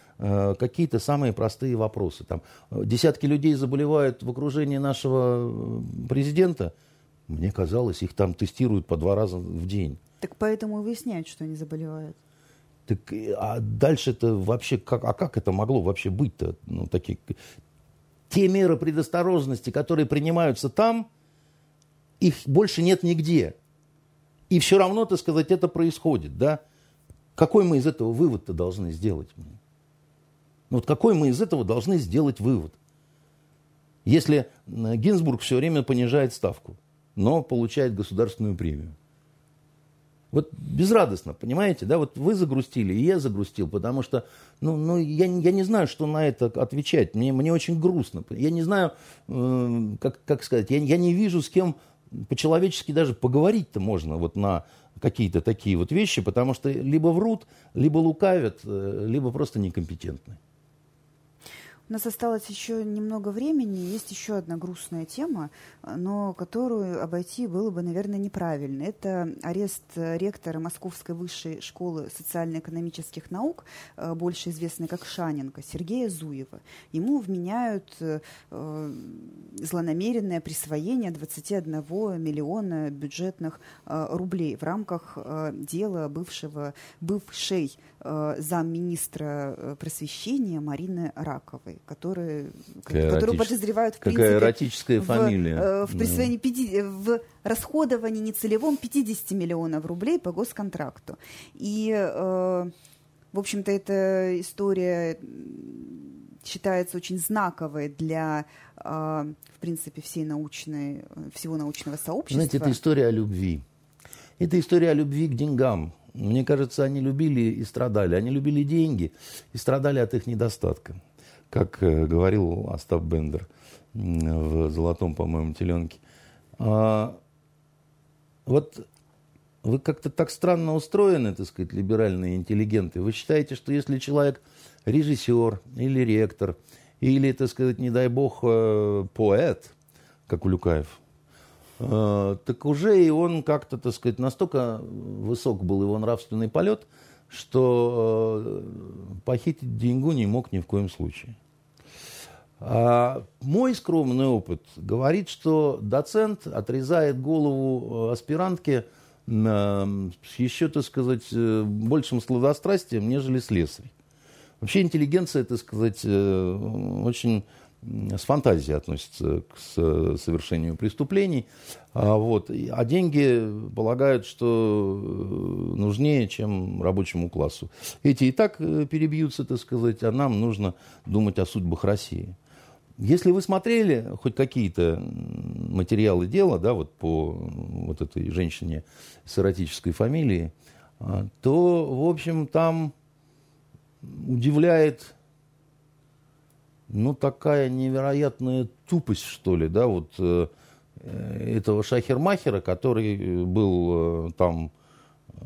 какие-то самые простые вопросы. Там, э, десятки людей заболевают в окружении нашего э, президента – мне казалось, их там тестируют по два раза в день. Так поэтому и выясняют, что они заболевают. Так, а дальше-то вообще, как, а как это могло вообще быть-то? Ну, такие, те меры предосторожности, которые принимаются там, их больше нет нигде. И все равно, так сказать, это происходит, да? какой мы из этого вывод-то должны сделать? Ну, вот какой мы из этого должны сделать вывод? Если Гинзбург все время понижает ставку, но получает государственную премию. Вот безрадостно, понимаете, да, вот вы загрустили, и я загрустил, потому что, ну, ну я, я не знаю, что на это отвечать, мне, мне очень грустно, я не знаю, э, как, как сказать, я, я не вижу, с кем по-человечески даже поговорить-то можно вот на какие-то такие вот вещи, потому что либо врут, либо лукавят, э, либо просто некомпетентны. У нас осталось еще немного времени. Есть еще одна грустная тема, но которую обойти было бы, наверное, неправильно. Это арест ректора Московской высшей школы социально-экономических наук, э, больше известной как Шаненко, Сергея Зуева. Ему вменяют э, злонамеренное присвоение 21 миллиона бюджетных э, рублей в рамках дела бывшего, бывшей замминистра просвещения Марины Раковой которые, какая которую подозревают в какая принципе, эротическая в, фамилия. Э, в, присвоении 50, в расходовании нецелевом 50 миллионов рублей по госконтракту. И, э, в общем-то, эта история считается очень знаковой для, э, в принципе, всей научной, всего научного сообщества. Знаете, это история о любви. Это история о любви к деньгам. Мне кажется, они любили и страдали. Они любили деньги и страдали от их недостатка как э, говорил Остап Бендер в «Золотом, по-моему, теленке». А, вот вы как-то так странно устроены, так сказать, либеральные интеллигенты. Вы считаете, что если человек режиссер или ректор, или, так сказать, не дай бог, э, поэт, как Улюкаев, так уже и он как-то, так сказать, настолько высок был его нравственный полет – что э, похитить деньгу не мог ни в коем случае. А мой скромный опыт говорит, что доцент отрезает голову э, аспирантке с еще, так сказать, э, большим сладострастием, нежели слесарь. Вообще интеллигенция, так сказать, очень с фантазией относится к совершению преступлений. А, вот. а деньги полагают, что э, нужнее, чем рабочему классу. Эти и так э, перебьются, так сказать, а нам нужно думать о судьбах России. Если вы смотрели хоть какие-то материалы дела, да, вот по вот этой женщине с эротической фамилией, а, то, в общем, там удивляет ну, такая невероятная тупость, что ли, да, вот э, этого шахермахера, который был э, там э,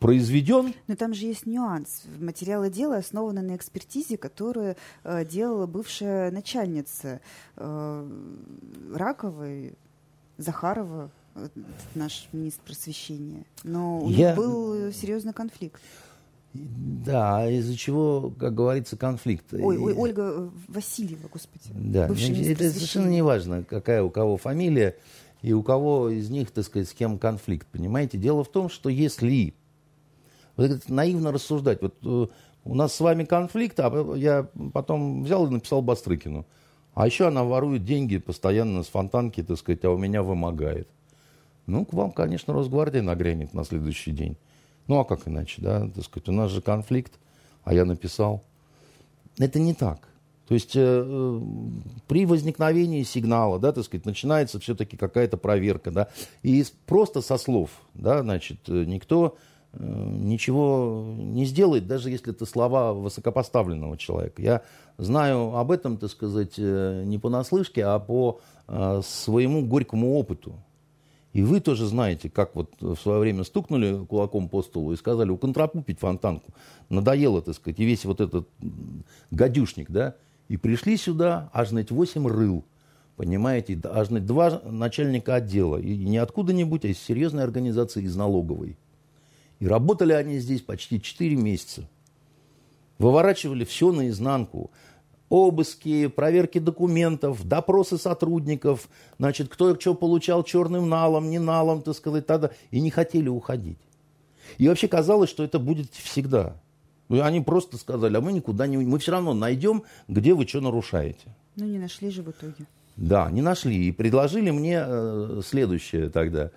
произведен. Но там же есть нюанс. Материалы дела основаны на экспертизе, которую э, делала бывшая начальница э, Раковой, Захарова, наш министр просвещения. Но у Я... них был серьезный конфликт. Да, из-за чего, как говорится, конфликт. Ой, ой Ольга Васильева, господи. Да, это совершенно не важно, какая у кого фамилия и у кого из них, так сказать, с кем конфликт, понимаете? Дело в том, что если вот это наивно рассуждать, вот э, у нас с вами конфликт, а я потом взял и написал Бастрыкину, а еще она ворует деньги постоянно с фонтанки, так сказать, а у меня вымогает. Ну, к вам, конечно, Росгвардия нагрянет на следующий день. Ну а как иначе, да, так сказать, у нас же конфликт, а я написал. Это не так. То есть э, э, при возникновении сигнала, да, так сказать, начинается все-таки какая-то проверка, да, и просто со слов, да, значит, э, никто э, ничего не сделает, даже если это слова высокопоставленного человека. Я знаю об этом, так сказать, э, не понаслышке, а по э, своему горькому опыту. И вы тоже знаете, как вот в свое время стукнули кулаком по столу и сказали, уконтрапупить фонтанку. Надоело, так сказать, и весь вот этот гадюшник, да. И пришли сюда, аж знать, восемь рыл, понимаете, аж знать, два начальника отдела. И не откуда-нибудь, а из серьезной организации, из налоговой. И работали они здесь почти четыре месяца. Выворачивали все наизнанку обыски, проверки документов, допросы сотрудников, значит, кто что получал черным налом, не налом, так сказать, тогда, и не хотели уходить. И вообще казалось, что это будет всегда. И они просто сказали, а мы никуда не... Мы все равно найдем, где вы что нарушаете. Ну, не нашли же в итоге. Да, не нашли. И предложили мне э, следующее тогда.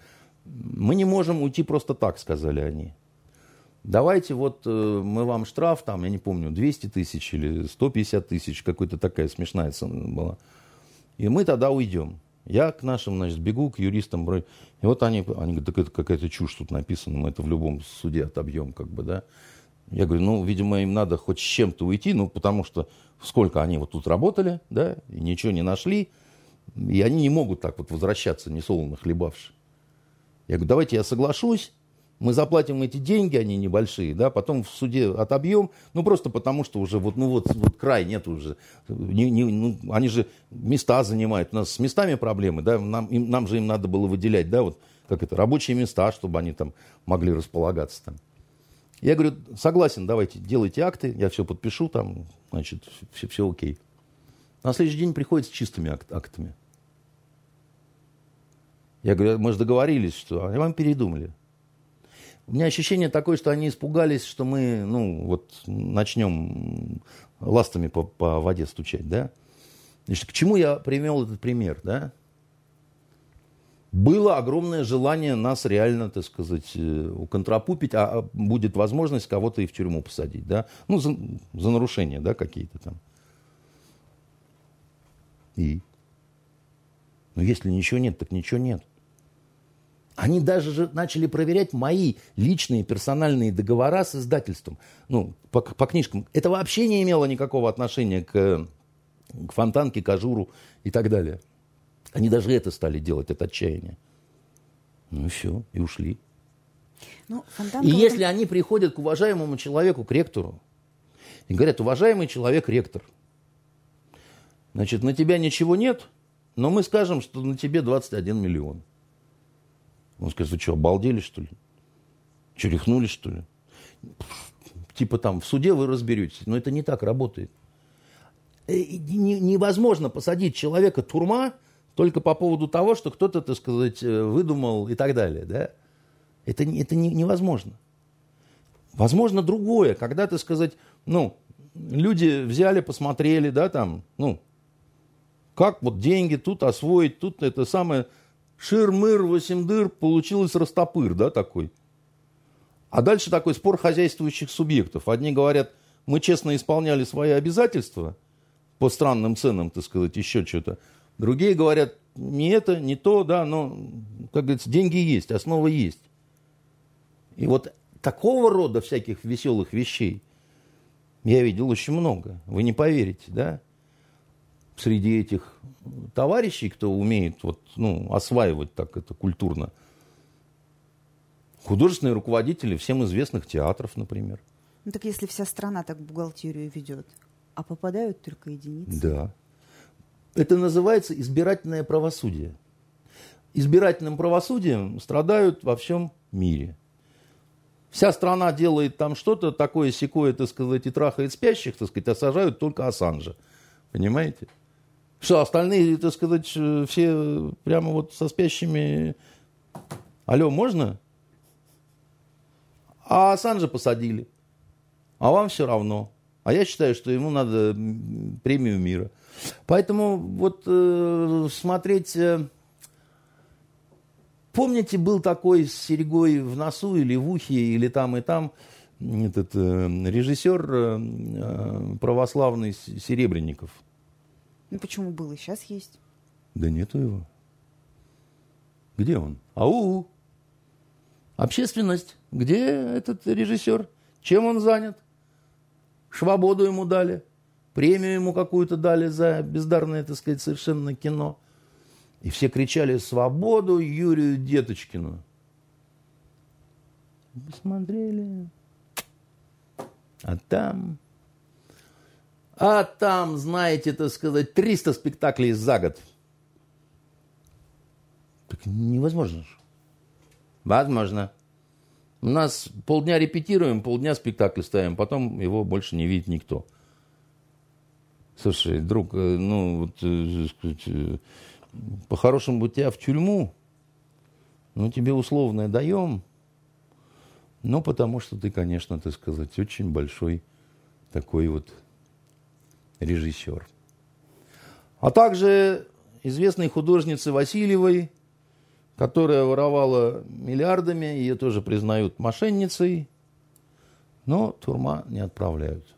Мы не можем уйти просто так, сказали они. Давайте вот э, мы вам штраф, там, я не помню, 200 тысяч или 150 тысяч, какая-то такая смешная цена была. И мы тогда уйдем. Я к нашим, значит, бегу, к юристам. И вот они, они говорят, так это какая-то чушь тут написана, мы это в любом суде отобьем, как бы, да. Я говорю, ну, видимо, им надо хоть с чем-то уйти, ну, потому что сколько они вот тут работали, да, и ничего не нашли, и они не могут так вот возвращаться, не солоно хлебавши. Я говорю, давайте я соглашусь, мы заплатим эти деньги, они небольшие, да, потом в суде отобьем, ну, просто потому что уже вот, ну, вот, вот край нет уже. Не, не, ну, они же места занимают, у нас с местами проблемы, да, нам, им, нам же им надо было выделять, да, вот, как это, рабочие места, чтобы они там могли располагаться там. Я говорю, согласен, давайте, делайте акты, я все подпишу, там, значит, все, все окей. На следующий день приходит с чистыми акт, актами. Я говорю, мы же договорились, что они вам передумали. У меня ощущение такое, что они испугались, что мы, ну, вот начнем ластами по, по воде стучать, да? Значит, к чему я привел этот пример, да? Было огромное желание нас реально, так сказать, э, уконтрапупить, а, а будет возможность кого-то и в тюрьму посадить, да? Ну, за, за нарушения, да, какие-то там. И? Но если ничего нет, так ничего нет. Они даже же начали проверять мои личные персональные договора с издательством. Ну, по, по книжкам. Это вообще не имело никакого отношения к, к фонтанке, к ажуру и так далее. Они даже это стали делать от отчаяния. Ну и все, и ушли. Ну, фонтанка и если они приходят к уважаемому человеку, к ректору, и говорят, уважаемый человек, ректор, значит, на тебя ничего нет, но мы скажем, что на тебе 21 миллион. Он скажет, вы что, обалдели, что ли? Что, рехнулись, что ли? Типа там, в суде вы разберетесь. Но это не так работает. Э, невозможно посадить человека турма только по поводу того, что кто-то, так сказать, э, выдумал и так далее. Да? Это, это невозможно. Возможно другое, когда, так сказать, ну, люди взяли, посмотрели, да, там, ну, как вот деньги тут освоить, тут это самое, Шир-мыр, восемь дыр, получилось растопыр, да, такой. А дальше такой спор хозяйствующих субъектов. Одни говорят, мы честно исполняли свои обязательства по странным ценам, так сказать, еще что-то. Другие говорят, не это, не то, да, но, как говорится, деньги есть, основа есть. И вот такого рода всяких веселых вещей я видел очень много. Вы не поверите, да? Среди этих товарищей, кто умеет вот, ну, осваивать так это культурно. Художественные руководители всем известных театров, например. Ну так если вся страна так бухгалтерию ведет, а попадают только единицы. Да. Это называется избирательное правосудие. Избирательным правосудием страдают во всем мире. Вся страна делает там что-то такое секое, так сказать, и трахает спящих, так сказать, а сажают только Ассанжа. Понимаете? Что, остальные, так сказать, все прямо вот со спящими... Алло, можно? А Ассанжа посадили. А вам все равно. А я считаю, что ему надо премию мира. Поэтому вот э, смотреть... Э, помните, был такой с серегой в носу или в ухе, или там и там, этот э, режиссер э, э православный Серебренников – ну почему был и сейчас есть? Да нету его. Где он? Ау! Общественность. Где этот режиссер? Чем он занят? Швободу ему дали. Премию ему какую-то дали за бездарное, так сказать, совершенно кино. И все кричали «Свободу Юрию Деточкину». Посмотрели. А там а там, знаете, так сказать, 300 спектаклей за год. Так невозможно же. Возможно. У нас полдня репетируем, полдня спектакль ставим, потом его больше не видит никто. Слушай, друг, э, ну, вот, э, э, по-хорошему тебя в тюрьму, ну, тебе условное даем, ну, потому что ты, конечно, так сказать, очень большой такой вот режиссер. А также известной художницы Васильевой, которая воровала миллиардами, ее тоже признают мошенницей. но тюрьма не отправляют.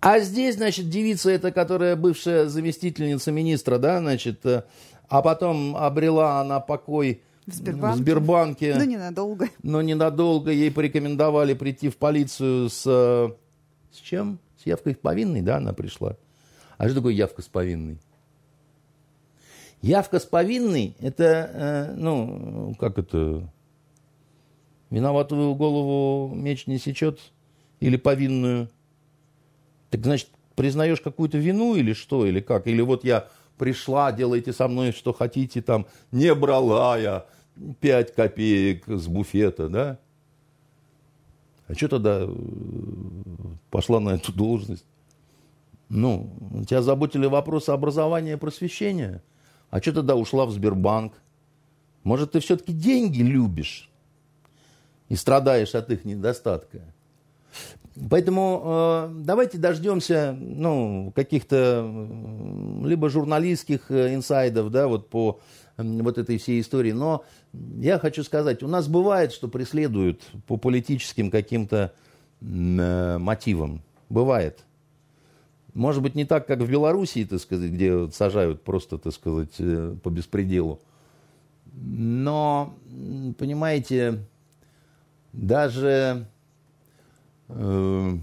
А здесь, значит, девица эта, которая бывшая заместительница министра, да, значит, э, а потом обрела она покой в Сбербанке. В Сбербанке. Но ненадолго. Но ненадолго ей порекомендовали прийти в полицию с... Э, с чем? Явкой в повинной, да, она пришла. А что такое явка с повинной? Явка с повинной, это, э, ну, как это, виноватую голову меч не сечет или повинную. Так, значит, признаешь какую-то вину или что, или как? Или вот я пришла, делайте со мной что хотите, там, не брала я 5 копеек с буфета, да? А что тогда э, пошла на эту должность? Ну, тебя заботили вопросы образования и просвещения. А что тогда ушла в Сбербанк? Может, ты все-таки деньги любишь и страдаешь от их недостатка? Поэтому э, давайте дождемся ну, каких-то либо журналистских э, инсайдов да, вот по вот этой всей истории. Но я хочу сказать, у нас бывает, что преследуют по политическим каким-то э, мотивам. Бывает. Может быть, не так, как в Белоруссии, так сказать, где сажают просто, так сказать, э, по беспределу. Но, понимаете, даже э,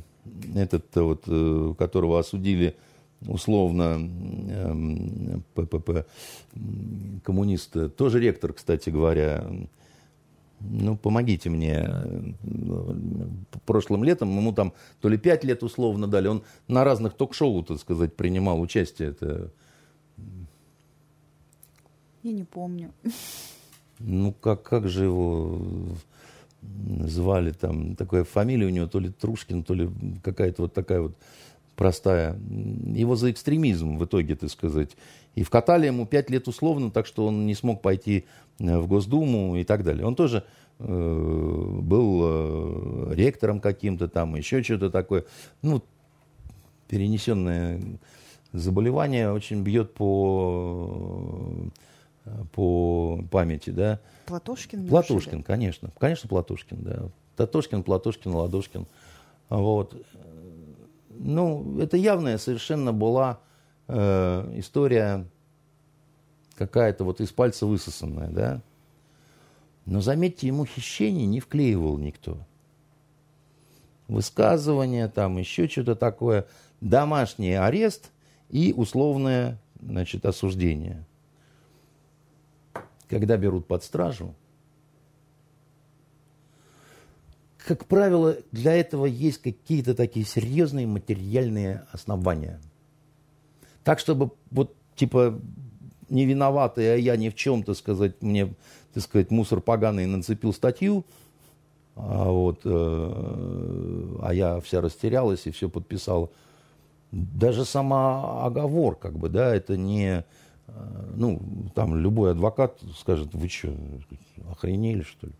этот, вот, э, которого осудили условно э, ППП, коммунист, тоже ректор, кстати говоря, ну, помогите мне. Прошлым летом ему там то ли пять лет условно дали. Он на разных ток-шоу, так сказать, принимал участие. Это... Я не помню. Ну, как, как же его звали там, такая фамилия у него, то ли Трушкин, то ли какая-то вот такая вот простая. Его за экстремизм в итоге, так сказать. И вкатали ему пять лет условно, так что он не смог пойти э, в Госдуму и так далее. Он тоже э, был э, ректором каким-то там, еще что-то такое. Ну, перенесенное заболевание очень бьет по, по памяти, да. Платошкин? Платошкин, конечно. Конечно, Платошкин, да. Татошкин, Платошкин, Ладошкин. Вот. Ну, это явная совершенно была э, история какая-то вот из пальца высосанная, да. Но заметьте, ему хищение не вклеивал никто. Высказывание, там еще что-то такое, домашний арест и условное значит, осуждение. Когда берут под стражу, как правило, для этого есть какие-то такие серьезные материальные основания. Так, чтобы вот типа не виноватый, а я ни в чем, то сказать, мне, так сказать, мусор поганый нацепил статью, а, вот, э, а я вся растерялась и все подписала. Даже сама оговор, как бы, да, это не, э, ну, там любой адвокат скажет, вы что, охренели, что ли?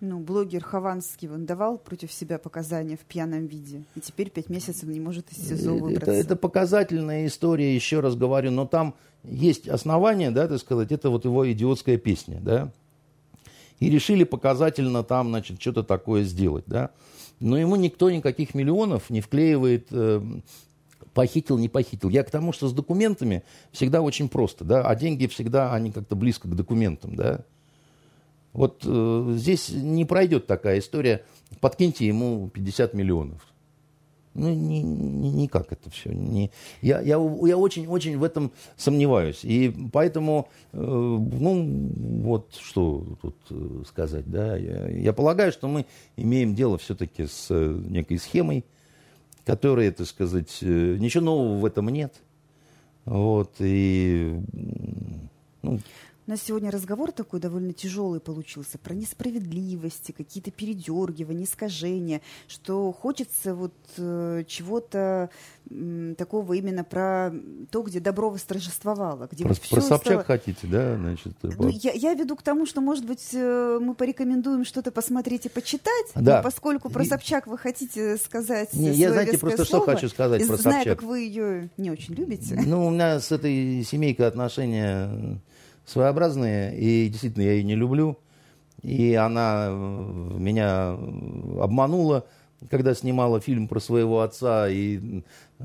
Ну, блогер Хованский, он давал против себя показания в пьяном виде, и теперь пять месяцев не может из СИЗО выбраться. Это, это показательная история, еще раз говорю, но там есть основания, да, так сказать, это вот его идиотская песня, да, и решили показательно там, значит, что-то такое сделать, да, но ему никто никаких миллионов не вклеивает, э, похитил, не похитил. Я к тому, что с документами всегда очень просто, да, а деньги всегда, они как-то близко к документам, да, вот э, здесь не пройдет такая история, подкиньте ему 50 миллионов. Ну, ни, ни, никак это все. Не, я, я, я очень-очень в этом сомневаюсь. И поэтому, э, ну, вот что тут э, сказать, да. Я, я полагаю, что мы имеем дело все-таки с э, некой схемой, которая, так сказать, э, ничего нового в этом нет. Вот, и, ну, у нас сегодня разговор такой довольно тяжелый получился про несправедливости, какие-то передергивания, искажения, что хочется вот э, чего-то э, такого именно про то, где добро восторжествовало. Где про, вот про Собчак стало... хотите, да? Значит, ну, я, я веду к тому, что, может быть, э, мы порекомендуем что-то посмотреть и почитать, да. но поскольку про Собчак вы хотите сказать не, Я, знаете, просто слово, что хочу сказать про зная, Собчак. как вы ее не очень любите. Ну, у меня с этой семейкой отношения своеобразные, и действительно я ее не люблю. И она э, меня обманула, когда снимала фильм про своего отца, и, э,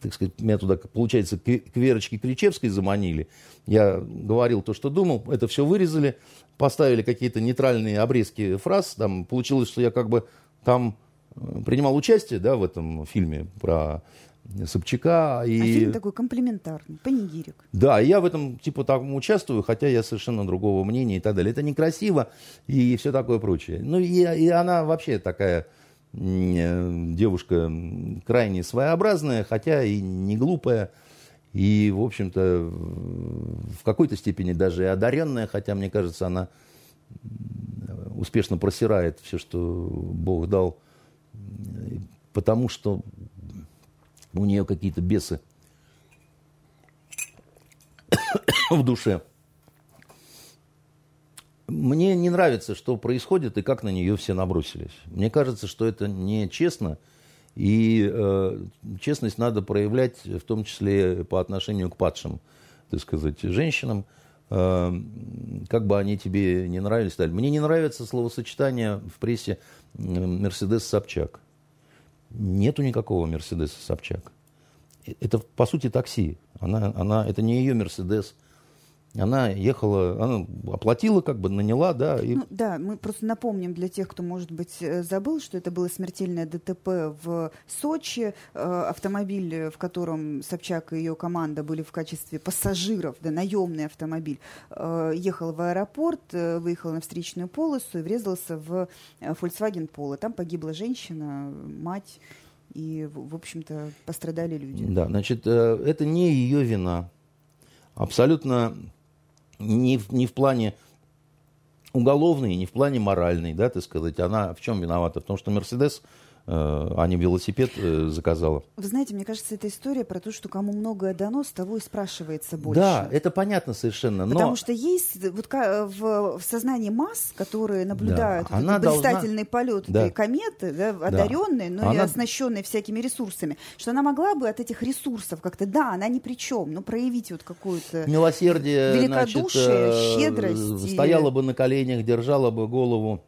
так сказать, меня туда, получается, к Верочке Кричевской заманили, я говорил то, что думал, это все вырезали, поставили какие-то нейтральные обрезки фраз, там получилось, что я как бы там э, принимал участие, да, в этом фильме про Собчака. И... А фильм такой комплементарный, панигирик. Да, я в этом типа там участвую, хотя я совершенно другого мнения и так далее. Это некрасиво и все такое прочее. Ну и, и она вообще такая э, девушка крайне своеобразная, хотя и не глупая. И, в общем-то, в какой-то степени даже и одаренная, хотя, мне кажется, она успешно просирает все, что Бог дал, потому что у нее какие-то бесы в душе. Мне не нравится, что происходит и как на нее все набросились. Мне кажется, что это нечестно, и э, честность надо проявлять в том числе по отношению к падшим, так сказать, женщинам, э, как бы они тебе не нравились. Мне не нравится словосочетание в прессе «Мерседес Собчак». Нету никакого Мерседеса Собчак. Это, по сути, такси. Она, она, это не ее Мерседес. Она ехала, она оплатила, как бы наняла, да. И... Ну, да, мы просто напомним для тех, кто, может быть, э, забыл, что это было смертельное ДТП в Сочи. Э, автомобиль, в котором Собчак и ее команда были в качестве пассажиров, да, наемный автомобиль, э, ехал в аэропорт, выехал на встречную полосу и врезался в Volkswagen Polo. Там погибла женщина, мать и, в общем-то, пострадали люди. Да, значит, это не ее вина. Абсолютно не в, не в плане уголовной, не в плане моральной, да, так сказать. Она в чем виновата? В том, что Мерседес Э, а не велосипед э, заказала. Вы знаете, мне кажется, это история про то, что кому многое дано, с того и спрашивается больше. Да, это понятно совершенно. Но... Потому что есть вот в, в сознании масс, которые наблюдают да, вот она блистательный должна... полет да. этой кометы, да, одаренной, да. но она... и оснащенной всякими ресурсами, что она могла бы от этих ресурсов как-то, да, она ни при чем, но проявить вот какую-то милосердие, великодушие, значит, щедрость. Стояла и... бы на коленях, держала бы голову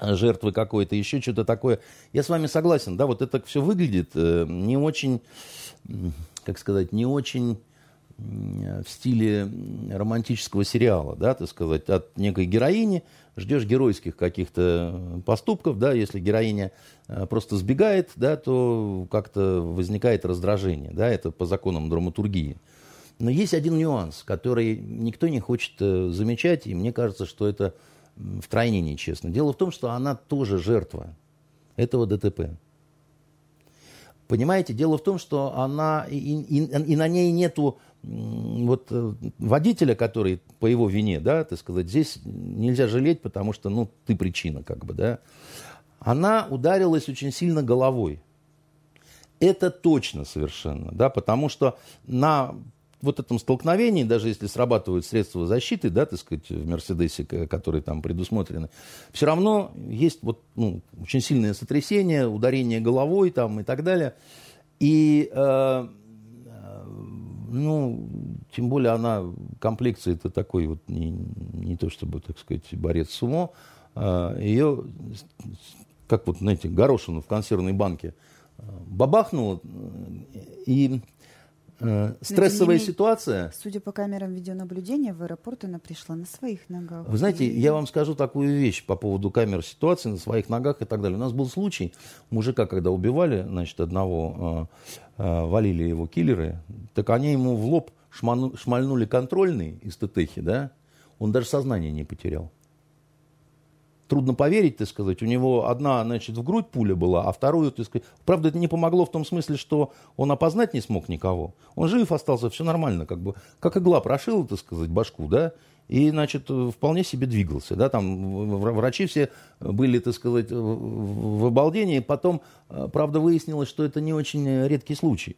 жертвы какой-то, еще что-то такое. Я с вами согласен, да, вот это все выглядит э, не очень, как сказать, не очень в стиле романтического сериала, да, так сказать, от некой героини ждешь геройских каких-то поступков, да, если героиня э, просто сбегает, да, то как-то возникает раздражение, да, это по законам драматургии. Но есть один нюанс, который никто не хочет э, замечать, и мне кажется, что это втройне нечестно. Дело в том, что она тоже жертва этого ДТП. Понимаете, дело в том, что она и, и, и на ней нету вот э, водителя, который по его вине, да, так сказать, здесь нельзя жалеть, потому что, ну, ты причина, как бы, да. Она ударилась очень сильно головой. Это точно совершенно, да, потому что на вот этом столкновении, даже если срабатывают средства защиты, да, так сказать, в Мерседесе, которые там предусмотрены, все равно есть вот, ну, очень сильное сотрясение, ударение головой там и так далее. И, э, ну, тем более она, комплекция это такой вот, не, не то чтобы, так сказать, борец с умо, э, ее, как вот, знаете, горошину в консервной банке э, бабахнуло, и Э, стрессовая менее, ситуация. Судя по камерам видеонаблюдения, в аэропорт она пришла на своих ногах. Вы знаете, и... я вам скажу такую вещь по поводу камер ситуации на своих ногах и так далее. У нас был случай, мужика, когда убивали, значит, одного, э, э, валили его киллеры, так они ему в лоб шману, шмальнули контрольный из ТТХи, да, он даже сознание не потерял трудно поверить, так сказать. У него одна, значит, в грудь пуля была, а вторую, так сказать... Правда, это не помогло в том смысле, что он опознать не смог никого. Он жив остался, все нормально, как бы. Как игла прошила, так сказать, башку, да, и, значит, вполне себе двигался, да, там врачи все были, так сказать, в обалдении. Потом, э, правда, выяснилось, что это не очень редкий случай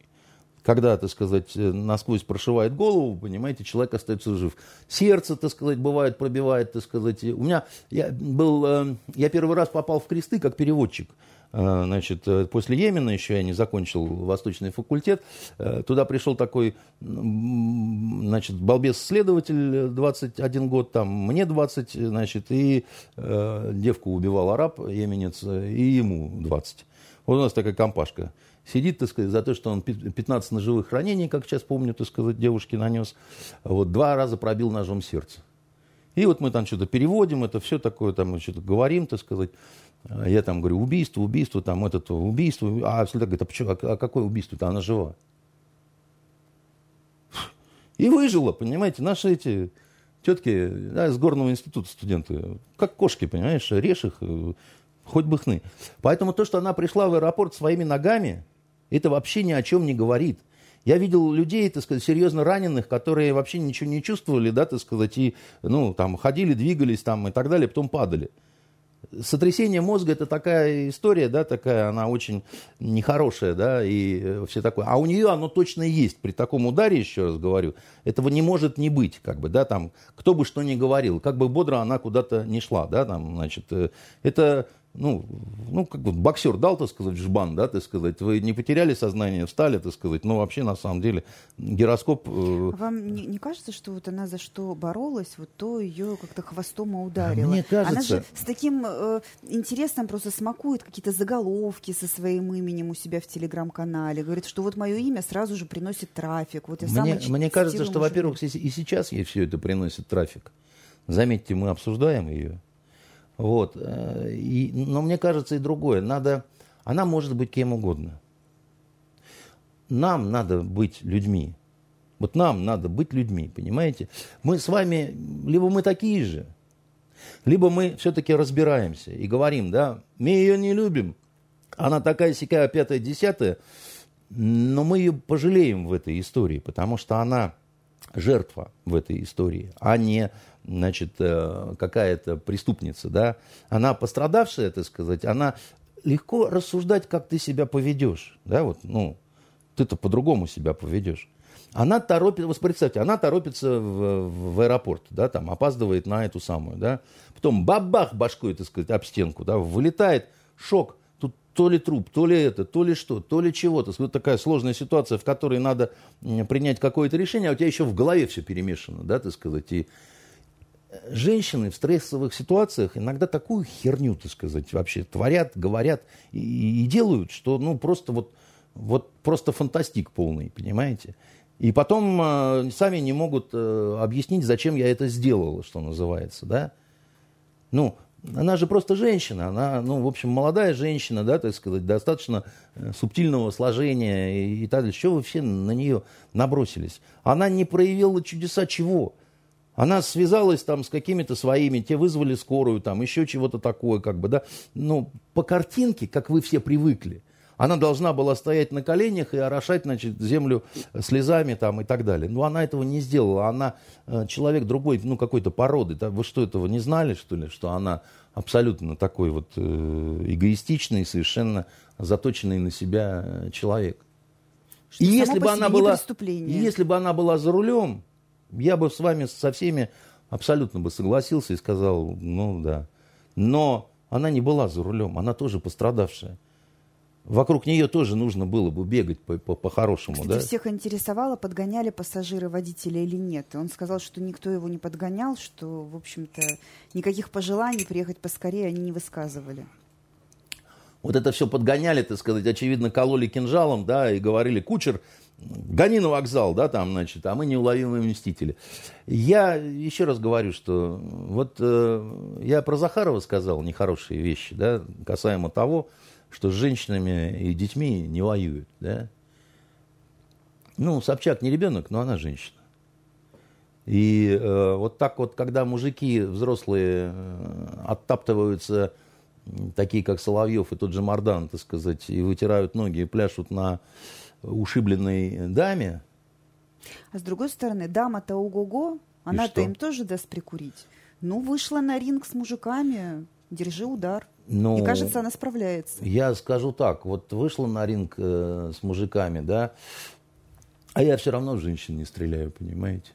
когда, так сказать, э, насквозь прошивает голову, понимаете, человек остается жив. Сердце, так сказать, бывает, пробивает, так сказать. У меня, я был, э, я первый раз попал в кресты как переводчик. э, значит, после Йемена еще я не закончил Восточный факультет, туда пришел такой, значит, балбес-следователь, 21 год, там, мне 20, значит, и девку убивал араб, йеменец, и ему 20. Вот у нас такая компашка сидит, так сказать, за то, что он 15 ножевых ранений, как сейчас помню, так сказать, девушке нанес, вот два раза пробил ножом сердце. И вот мы там что-то переводим, это все такое, там что-то говорим, так сказать. Я там говорю, убийство, убийство, там это убийство. А всегда говорит, а, почему, а, а какое убийство-то? Она жива. И выжила, понимаете, наши эти тетки да, из горного института студенты, как кошки, понимаешь, режь их, э, хоть бы хны. Поэтому то, что она пришла в аэропорт своими ногами, это вообще ни о чем не говорит. Я видел людей, так сказать, серьезно раненых, которые вообще ничего не чувствовали, да, так сказать, и, ну, там, ходили, двигались там и так далее, потом падали. Сотрясение мозга это такая история, да, такая, она очень нехорошая, да, и э, все такое. А у нее оно точно есть. При таком ударе, еще раз говорю, этого не может не быть, как бы, да, там, кто бы что ни говорил, как бы бодро она куда-то не шла, да, там, значит, э, это ну, ну, как бы боксер дал, так сказать, жбан, да, так сказать, вы не потеряли сознание, встали, так сказать, но вообще, на самом деле, гироскоп... Э... Вам не, не кажется, что вот она за что боролась, вот то ее как-то хвостом ударила? Мне кажется... Она же с таким э, интересом просто смакует какие-то заголовки со своим именем у себя в Телеграм-канале, говорит, что вот мое имя сразу же приносит трафик, вот я Мне, мне кажется, что, во-первых, и сейчас ей все это приносит трафик. Заметьте, мы обсуждаем ее, вот. Э, и, но мне кажется и другое. Надо, она может быть кем угодно. Нам надо быть людьми. Вот нам надо быть людьми, понимаете? Мы с вами, либо мы такие же, либо мы все-таки разбираемся и говорим, да, мы ее не любим, она такая сякая пятая, десятая, но мы ее пожалеем в этой истории, потому что она жертва в этой истории, а не значит, э, какая-то преступница, да, она пострадавшая, так сказать, она легко рассуждать, как ты себя поведешь, да, вот, ну, ты-то по-другому себя поведешь. Она торопится, вот представьте, она торопится в, в аэропорт, да, там, опаздывает на эту самую, да, потом бабах башкой, так сказать, об стенку, да, вылетает, шок, тут то ли труп, то ли это, то ли что, то ли чего-то. Вот такая сложная ситуация, в которой надо принять какое-то решение, а у тебя еще в голове все перемешано, да, так сказать, и женщины в стрессовых ситуациях иногда такую херню, так сказать, вообще творят, говорят и, и делают, что ну просто вот, вот просто фантастик полный, понимаете? И потом э, сами не могут э, объяснить, зачем я это сделал, что называется, да? Ну, она же просто женщина, она, ну, в общем, молодая женщина, да, так сказать, достаточно э, субтильного сложения и, и так далее. Что вы все на нее набросились? Она не проявила чудеса чего? Она связалась там с какими-то своими, те вызвали скорую, там еще чего-то такое, как бы, да. Ну, по картинке, как вы все привыкли, она должна была стоять на коленях и орошать, значит, землю слезами там и так далее. Но она этого не сделала. Она э, человек другой, ну, какой-то породы. Вы что, этого не знали, что ли, что она абсолютно такой вот э, эгоистичный, совершенно заточенный на себя человек. Что и если бы она была, если бы она была за рулем, я бы с вами со всеми абсолютно бы согласился и сказал, ну да. Но она не была за рулем, она тоже пострадавшая. Вокруг нее тоже нужно было бы бегать по-хорошему. По, по, да? всех интересовало, подгоняли пассажиры водителя или нет. И он сказал, что никто его не подгонял, что, в общем-то, никаких пожеланий приехать поскорее они не высказывали. Вот это все подгоняли, так сказать, очевидно, кололи кинжалом, да, и говорили, кучер, гони на вокзал, да, там, значит, а мы неуловимые мстители. Я еще раз говорю, что вот э, я про Захарова сказал нехорошие вещи, да, касаемо того, что с женщинами и детьми не воюют, да. Ну, Собчак не ребенок, но она женщина. И э, вот так вот, когда мужики взрослые э, оттаптываются, такие как Соловьев и тот же Мардан, так сказать, и вытирают ноги и пляшут на ушибленной даме. А с другой стороны, дама-то ого-го, она-то им тоже даст прикурить. Ну, вышла на ринг с мужиками, держи удар. Ну, И кажется, она справляется. Я скажу так, вот вышла на ринг э, с мужиками, да, а я все равно в женщин не стреляю, понимаете?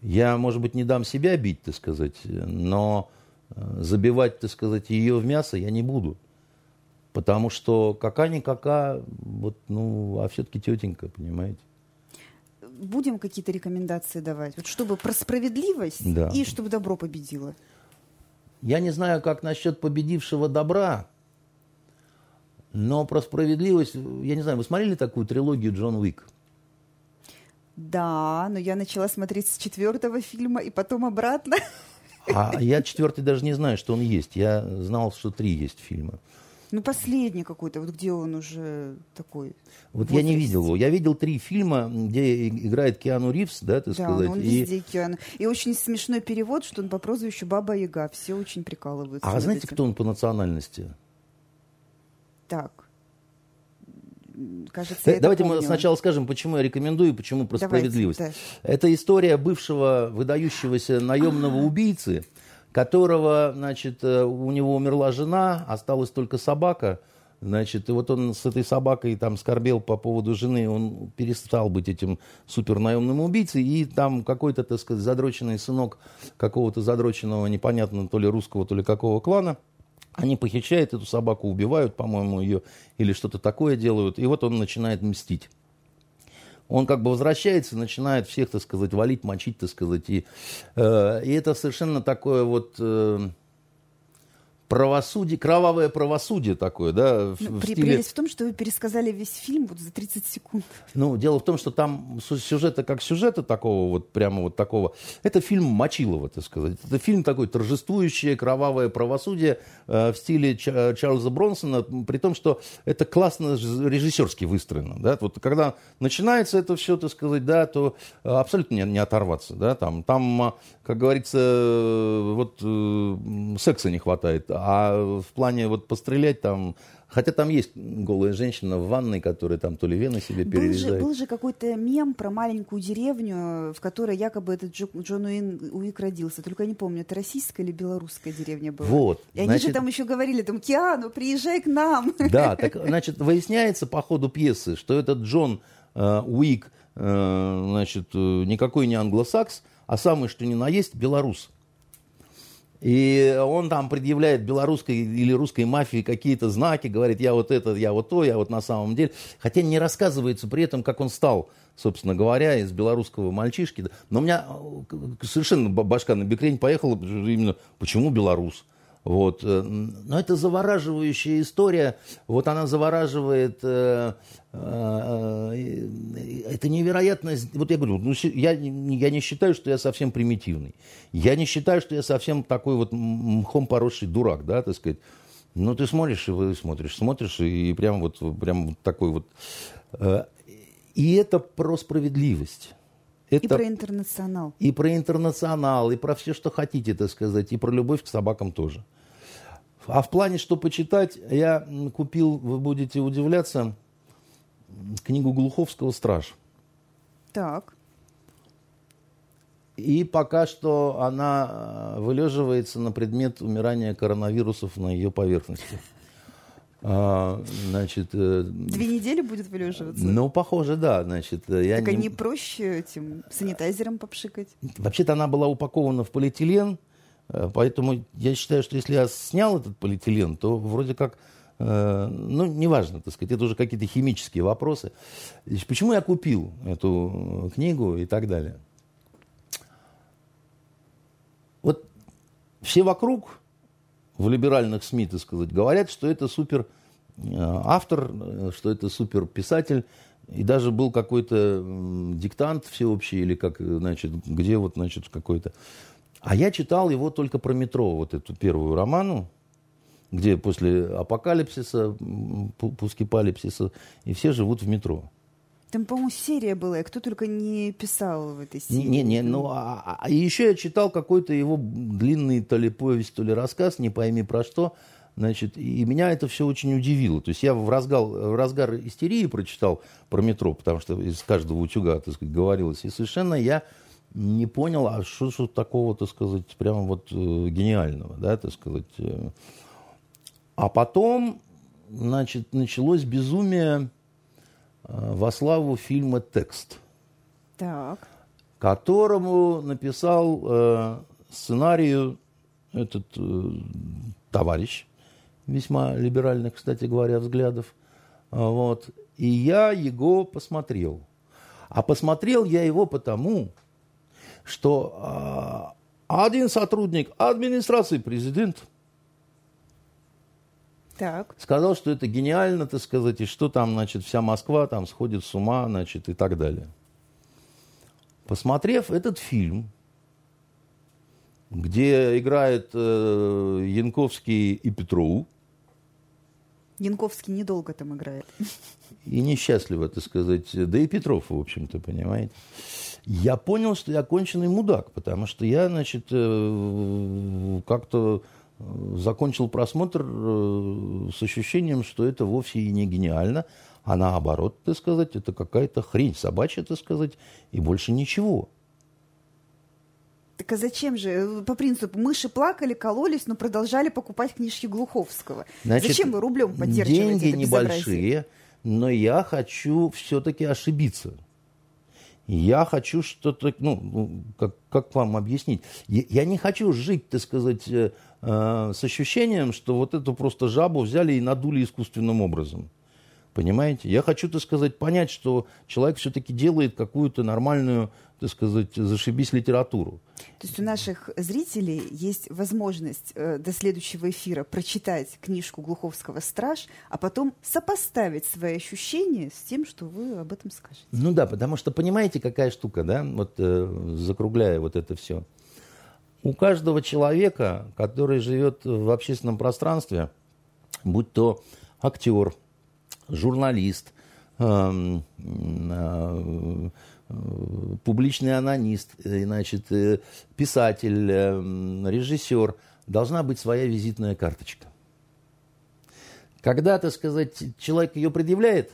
Я, может быть, не дам себя бить, так сказать, но э, забивать, так сказать, ее в мясо я не буду. Потому что какая-никакая, вот, ну, а все-таки тетенька, понимаете? Будем какие-то рекомендации давать, вот чтобы про справедливость Да. и чтобы добро победило. Я не знаю, как насчет победившего добра, но про справедливость, я не знаю, вы смотрели такую трилогию Джон Уик? Да, но я начала смотреть с четвертого фильма и потом обратно. А я четвертый даже не знаю, что он есть. Я знал, что три есть фильма. Ну, последний какой-то, вот где он уже такой. Вот я не видел его. Я видел три фильма, где и- играет Киану Ривз, да, так Да, сказать. ну, он и- везде Киану. И очень смешной перевод, что он по прозвищу Баба Яга. Все очень прикалываются. А знаете, этим. кто он по национальности? Так. Кажется, Э, я Давайте мы сначала скажем, почему я рекомендую и почему про Давайте, справедливость. да. Это история бывшего выдающегося наемного убийцы, которого, значит, э, у него умерла жена, осталась только собака. Значит, и вот он с этой собакой там скорбел по поводу жены, он перестал быть этим супернаемным убийцей, и там какой-то, так сказать, задроченный сынок какого-то задроченного, непонятно, то ли русского, то ли какого клана, они похищают эту собаку, убивают, по-моему, ее, или что-то такое делают, и вот он начинает мстить. Он как бы возвращается, начинает всех, так сказать, валить, мочить, так сказать. И, э, и это совершенно такое вот э, правосудие, кровавое правосудие такое, да, в, Ну, в стиле... Прелесть в том, что вы пересказали весь фильм вот за 30 секунд. Ну, дело в том, что там сюжета как сюжета такого вот, прямо вот такого, это фильм Мочилова, так сказать. Это фильм такой торжествующее кровавое правосудие э, в стиле Ча- Чарльза Бронсона, при том, что это классно режиссерски выстроено, да. Вот когда начинается это все, так сказать, да, то э, абсолютно не, не оторваться, да, там, там, э, как говорится, э, вот э, секса не хватает, а в плане вот пострелять там, хотя там есть голая женщина в ванной, которая там то ли вены себе Был же, перерезает. был же какой-то мем про маленькую деревню, в которой якобы этот Джо- Джон Уин, Уик родился. Только я не помню, это российская или белорусская деревня была. Вот, И они же значит- там еще говорили, там, Киану, приезжай к нам. Да, так, значит, выясняется по ходу пьесы, что этот Джон э, Уик, э, значит, э, никакой не англосакс, а самый что ни на есть белорус. И он там предъявляет белорусской или русской мафии какие-то знаки, говорит, я вот это, я вот то, я вот на самом деле. Хотя не рассказывается при этом, как он стал, собственно говоря, из белорусского мальчишки. Но у меня э, совершенно башка на бекрень поехала, именно почему белорус? Вот. э, Но это завораживающая история. Вот она завораживает... э, э, Это невероятно... Вот я говорю, ну, я, я не считаю, что я совсем примитивный. Я не считаю, что я совсем такой вот мхом поросший дурак, да, так сказать. Ну, ты смотришь, и смотришь, смотришь, и прям вот, прям вот такой вот... э, И это про справедливость. И Это про интернационал. и про интернационал, и про все, что хотите, так сказать, и про любовь к собакам тоже. А в плане, что почитать, я купил, вы будете удивляться, книгу Глуховского «Страж». Так. И пока что она э, вылеживается на предмет умирания коронавирусов на ее поверхности. А, Значит, э, Две недели будет вылеживаться. ну, похоже, да. Значит, э, я так а не- не проще этим санитайзером попшикать? Вообще-то она была упакована в полиэтилен, э, поэтому я считаю, что если я снял этот полиэтилен, то вроде как, ну, неважно, так сказать, это уже какие-то химические вопросы. Почему я купил эту книгу и так далее? Вот все вокруг в либеральных СМИ, так сказать, говорят, что это супер э, автор, э, что это супер писатель. И даже был какой-то диктант всеобщий, или как, значит, где вот, значит, какой-то. А я читал его только про метро, вот эту первую роману, где после апокалипсиса, пускипалипсиса, и все живут в метро. Там, по-моему, серия была, и кто только не писал в этой серии. Не, не, ну, а, а- а еще я читал какой-то его длинный то ли повесть, то ли рассказ, не пойми про что. Значит, и меня это все очень удивило. То есть я в разгар, в разгар истерии прочитал про метро, потому что из каждого утюга, так сказать, говорилось. И совершенно я не понял, а что, что такого, так сказать, прямо вот э, гениального, да, так сказать. э. А потом, значит, началось безумие во славу фильма «Текст» Так. которому написал э, сценарию этот э, товарищ весьма либеральных, кстати говоря, взглядов. А, вот. И я его посмотрел. А посмотрел я его потому, что а, один сотрудник администрации президента так. сказал, что это гениально, так сказать, и что там, значит, вся Москва там сходит с ума, значит, и так далее. Посмотрев этот фильм, где играет э, Янковский и Петров, Янковский недолго там играет. И несчастливо, так сказать. Да и Петров, в общем-то, понимаете. Я понял, что я конченый мудак, потому что я, значит, э, как-то закончил просмотр э, с ощущением, что это вовсе и не гениально, а наоборот, так сказать, это какая-то хрень собачья, так сказать, и больше ничего. Так а зачем же? По принципу, мыши плакали, кололись, но продолжали покупать книжки Глуховского. Значит, зачем вы рублем поддерживаете Деньги это небольшие, но я хочу все-таки ошибиться. Я хочу что-то, ну, ну, как, как вам объяснить? Я, я не хочу жить, так сказать, э, э, с ощущением, что вот эту просто жабу взяли и надули искусственным образом. Понимаете? Я хочу, так сказать, понять, что человек все-таки делает какую-то нормальную, так сказать, зашибись литературу. То есть у наших зрителей есть возможность э, до следующего эфира прочитать книжку Глуховского «Страж», а потом сопоставить свои ощущения с тем, что вы об этом скажете. Ну да, потому что понимаете, какая штука, да, вот э, закругляя вот это все. У каждого человека, который живет в общественном пространстве, будь то актер, журналист, эм, э, публичный анонист, э, значит, э, писатель, режиссер, должна быть своя визитная карточка. Когда, так сказать, человек ее предъявляет,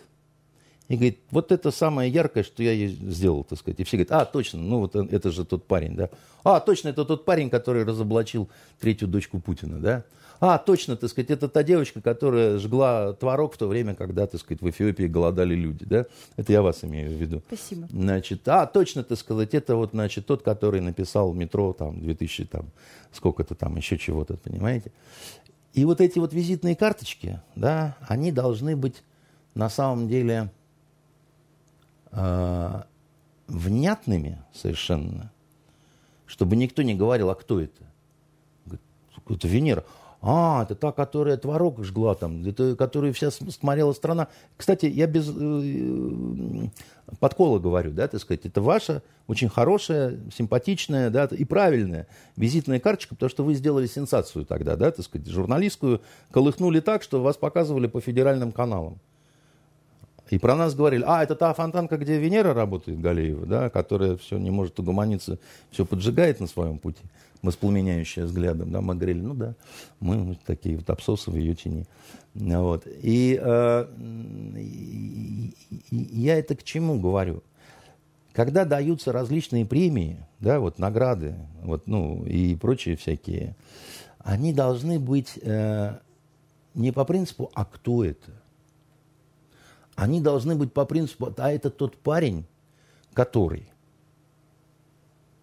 и говорит, вот это самое яркое, что я сделал, так сказать. И все говорят, а, точно, ну вот это же тот парень, да. А, точно, это тот парень, который разоблачил третью дочку Путина, да. А, точно, так сказать, это та девочка, которая жгла творог в то время, когда, так сказать, в Эфиопии голодали люди, да? Это я вас имею в виду. Спасибо. Значит, а, точно, так сказать, это вот, значит, тот, который написал метро, там, 2000, там, сколько-то там, еще чего-то, понимаете? И вот эти вот визитные карточки, да, они должны быть на самом деле э, внятными совершенно, чтобы никто не говорил, а кто это? Это Венера. А, это та, которая творог жгла там, это которую вся смотрела страна. Кстати, я без э, подкола говорю, да, так сказать, это ваша очень хорошая, симпатичная, да, и правильная визитная карточка, потому что вы сделали сенсацию тогда, да, так сказать, журналистскую, колыхнули так, что вас показывали по федеральным каналам. И про нас говорили, а, это та фонтанка, где Венера работает, Галеева, да, которая все не может угомониться, все поджигает на своем пути воспламеняющая взглядом, да, мы говорили, ну да, мы такие вот обсосы в ее тени. Вот. И, э, и, и я это к чему говорю? Когда даются различные премии, да, вот награды, вот, ну, и прочие всякие, они должны быть э, не по принципу «а кто это?», они должны быть по принципу «а это тот парень, который…»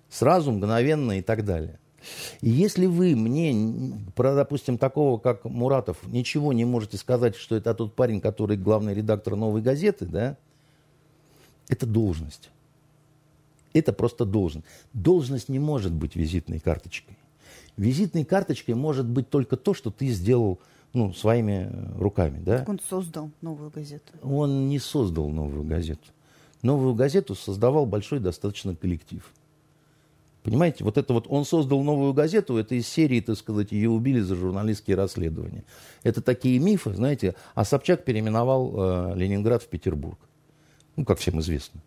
Сразу, мгновенно и так далее. И если вы мне, про, допустим, такого, как Муратов, ничего не можете сказать, что это тот парень, который главный редактор «Новой газеты», да, это должность. Это просто должность. Должность не может быть визитной карточкой. Визитной карточкой может быть только то, что ты сделал ну, своими руками. Да? Как он создал новую газету? Он не создал новую газету. Новую газету создавал большой достаточно коллектив. Понимаете, вот это вот он создал новую газету, это из серии, так сказать, ее убили за журналистские расследования. Это такие мифы, знаете, а Собчак переименовал э, Ленинград в Петербург. Ну, как всем известно.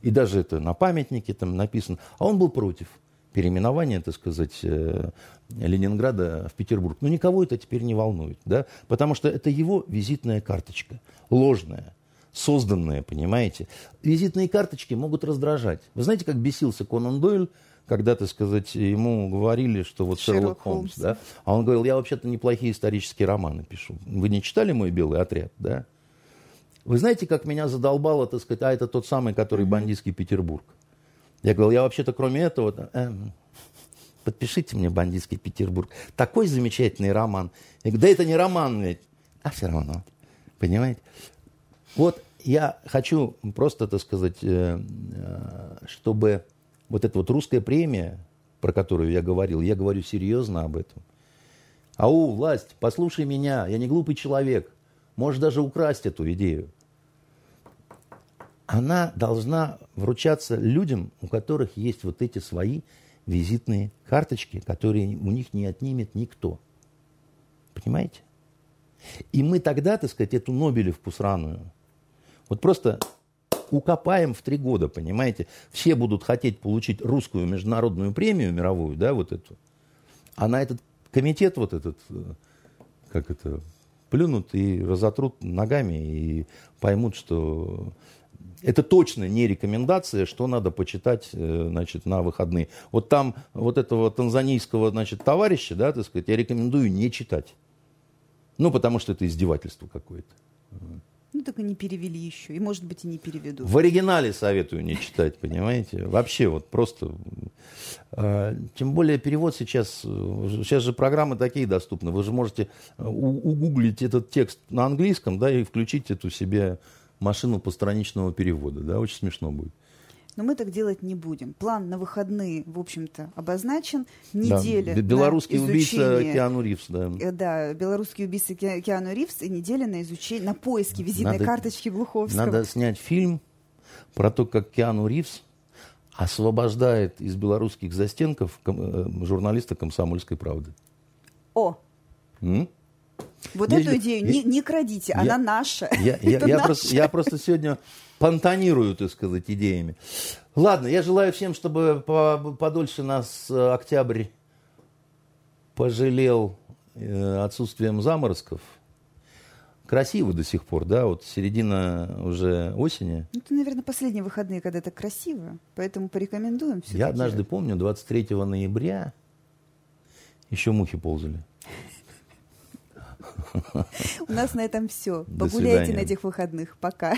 И даже это на памятнике там написано. А он был против переименования, так сказать, э, Ленинграда в Петербург. Но никого это теперь не волнует, да, потому что это его визитная карточка, ложная созданная, понимаете. Визитные карточки могут раздражать. Вы знаете, как бесился Конан Дойль, когда, так сказать, ему говорили, что вот Шерлок, Шерлок Холмс, Холмс, да, а он говорил, я вообще-то неплохие исторические романы пишу. Вы не читали «Мой белый отряд», да? Вы знаете, как меня задолбало, так сказать, а это тот самый, который бандитский Петербург. Я говорил, я вообще-то кроме этого... Э, подпишите мне «Бандитский Петербург». Такой замечательный роман. Я говорю, да это не роман, ведь. а все равно. Понимаете? Вот я хочу просто, так сказать, э, э, чтобы вот эта вот русская премия, про которую я говорил, я говорю серьезно об этом. Ау, власть, послушай меня, я не глупый человек. Можешь даже украсть эту идею. Она должна вручаться людям, у которых есть вот эти свои визитные карточки, которые у них не отнимет никто. Понимаете? И мы тогда, так сказать, эту Нобелевку сраную, вот просто укопаем в три года, понимаете? Все будут хотеть получить русскую международную премию мировую, да, вот эту. А на этот комитет вот этот, э, как это, плюнут и разотрут ногами и поймут, что это точно не рекомендация, что надо почитать э, значит, на выходные. Вот там вот этого танзанийского значит, товарища, да, так сказать, я рекомендую не читать. Ну, потому что это издевательство какое-то. Ну, так и не перевели еще. И, может быть, и не переведут. В оригинале советую не читать, понимаете? Вообще вот просто... Э, тем более перевод сейчас... Сейчас же программы такие доступны. Вы же можете угуглить этот текст на английском, да, и включить эту себе машину постраничного перевода, да, очень смешно будет. Но мы так делать не будем. План на выходные, в общем-то, обозначен. Неделя да. Белорусский убийца Киану Ривз, да. Э, да, белорусский убийца Киану Ривз и неделя на изучение, на поиски визитной надо, карточки Глуховского. Надо снять фильм про то, как Киану Ривз освобождает из белорусских застенков э, журналиста «Комсомольской правды». О! М? Вот я, эту идею я, не, не крадите, я, она наша. Я, я, я, просто, я просто сегодня понтонирую, так сказать, идеями. Ладно, я желаю всем, чтобы подольше нас э, октябрь пожалел э, отсутствием заморозков. Красиво до сих пор, да, вот середина уже осени. Ну, это, наверное, последние выходные, когда это красиво, поэтому порекомендуем все Я однажды помню, 23 ноября еще мухи ползали. У нас на этом все. Погуляйте на этих выходных. Пока.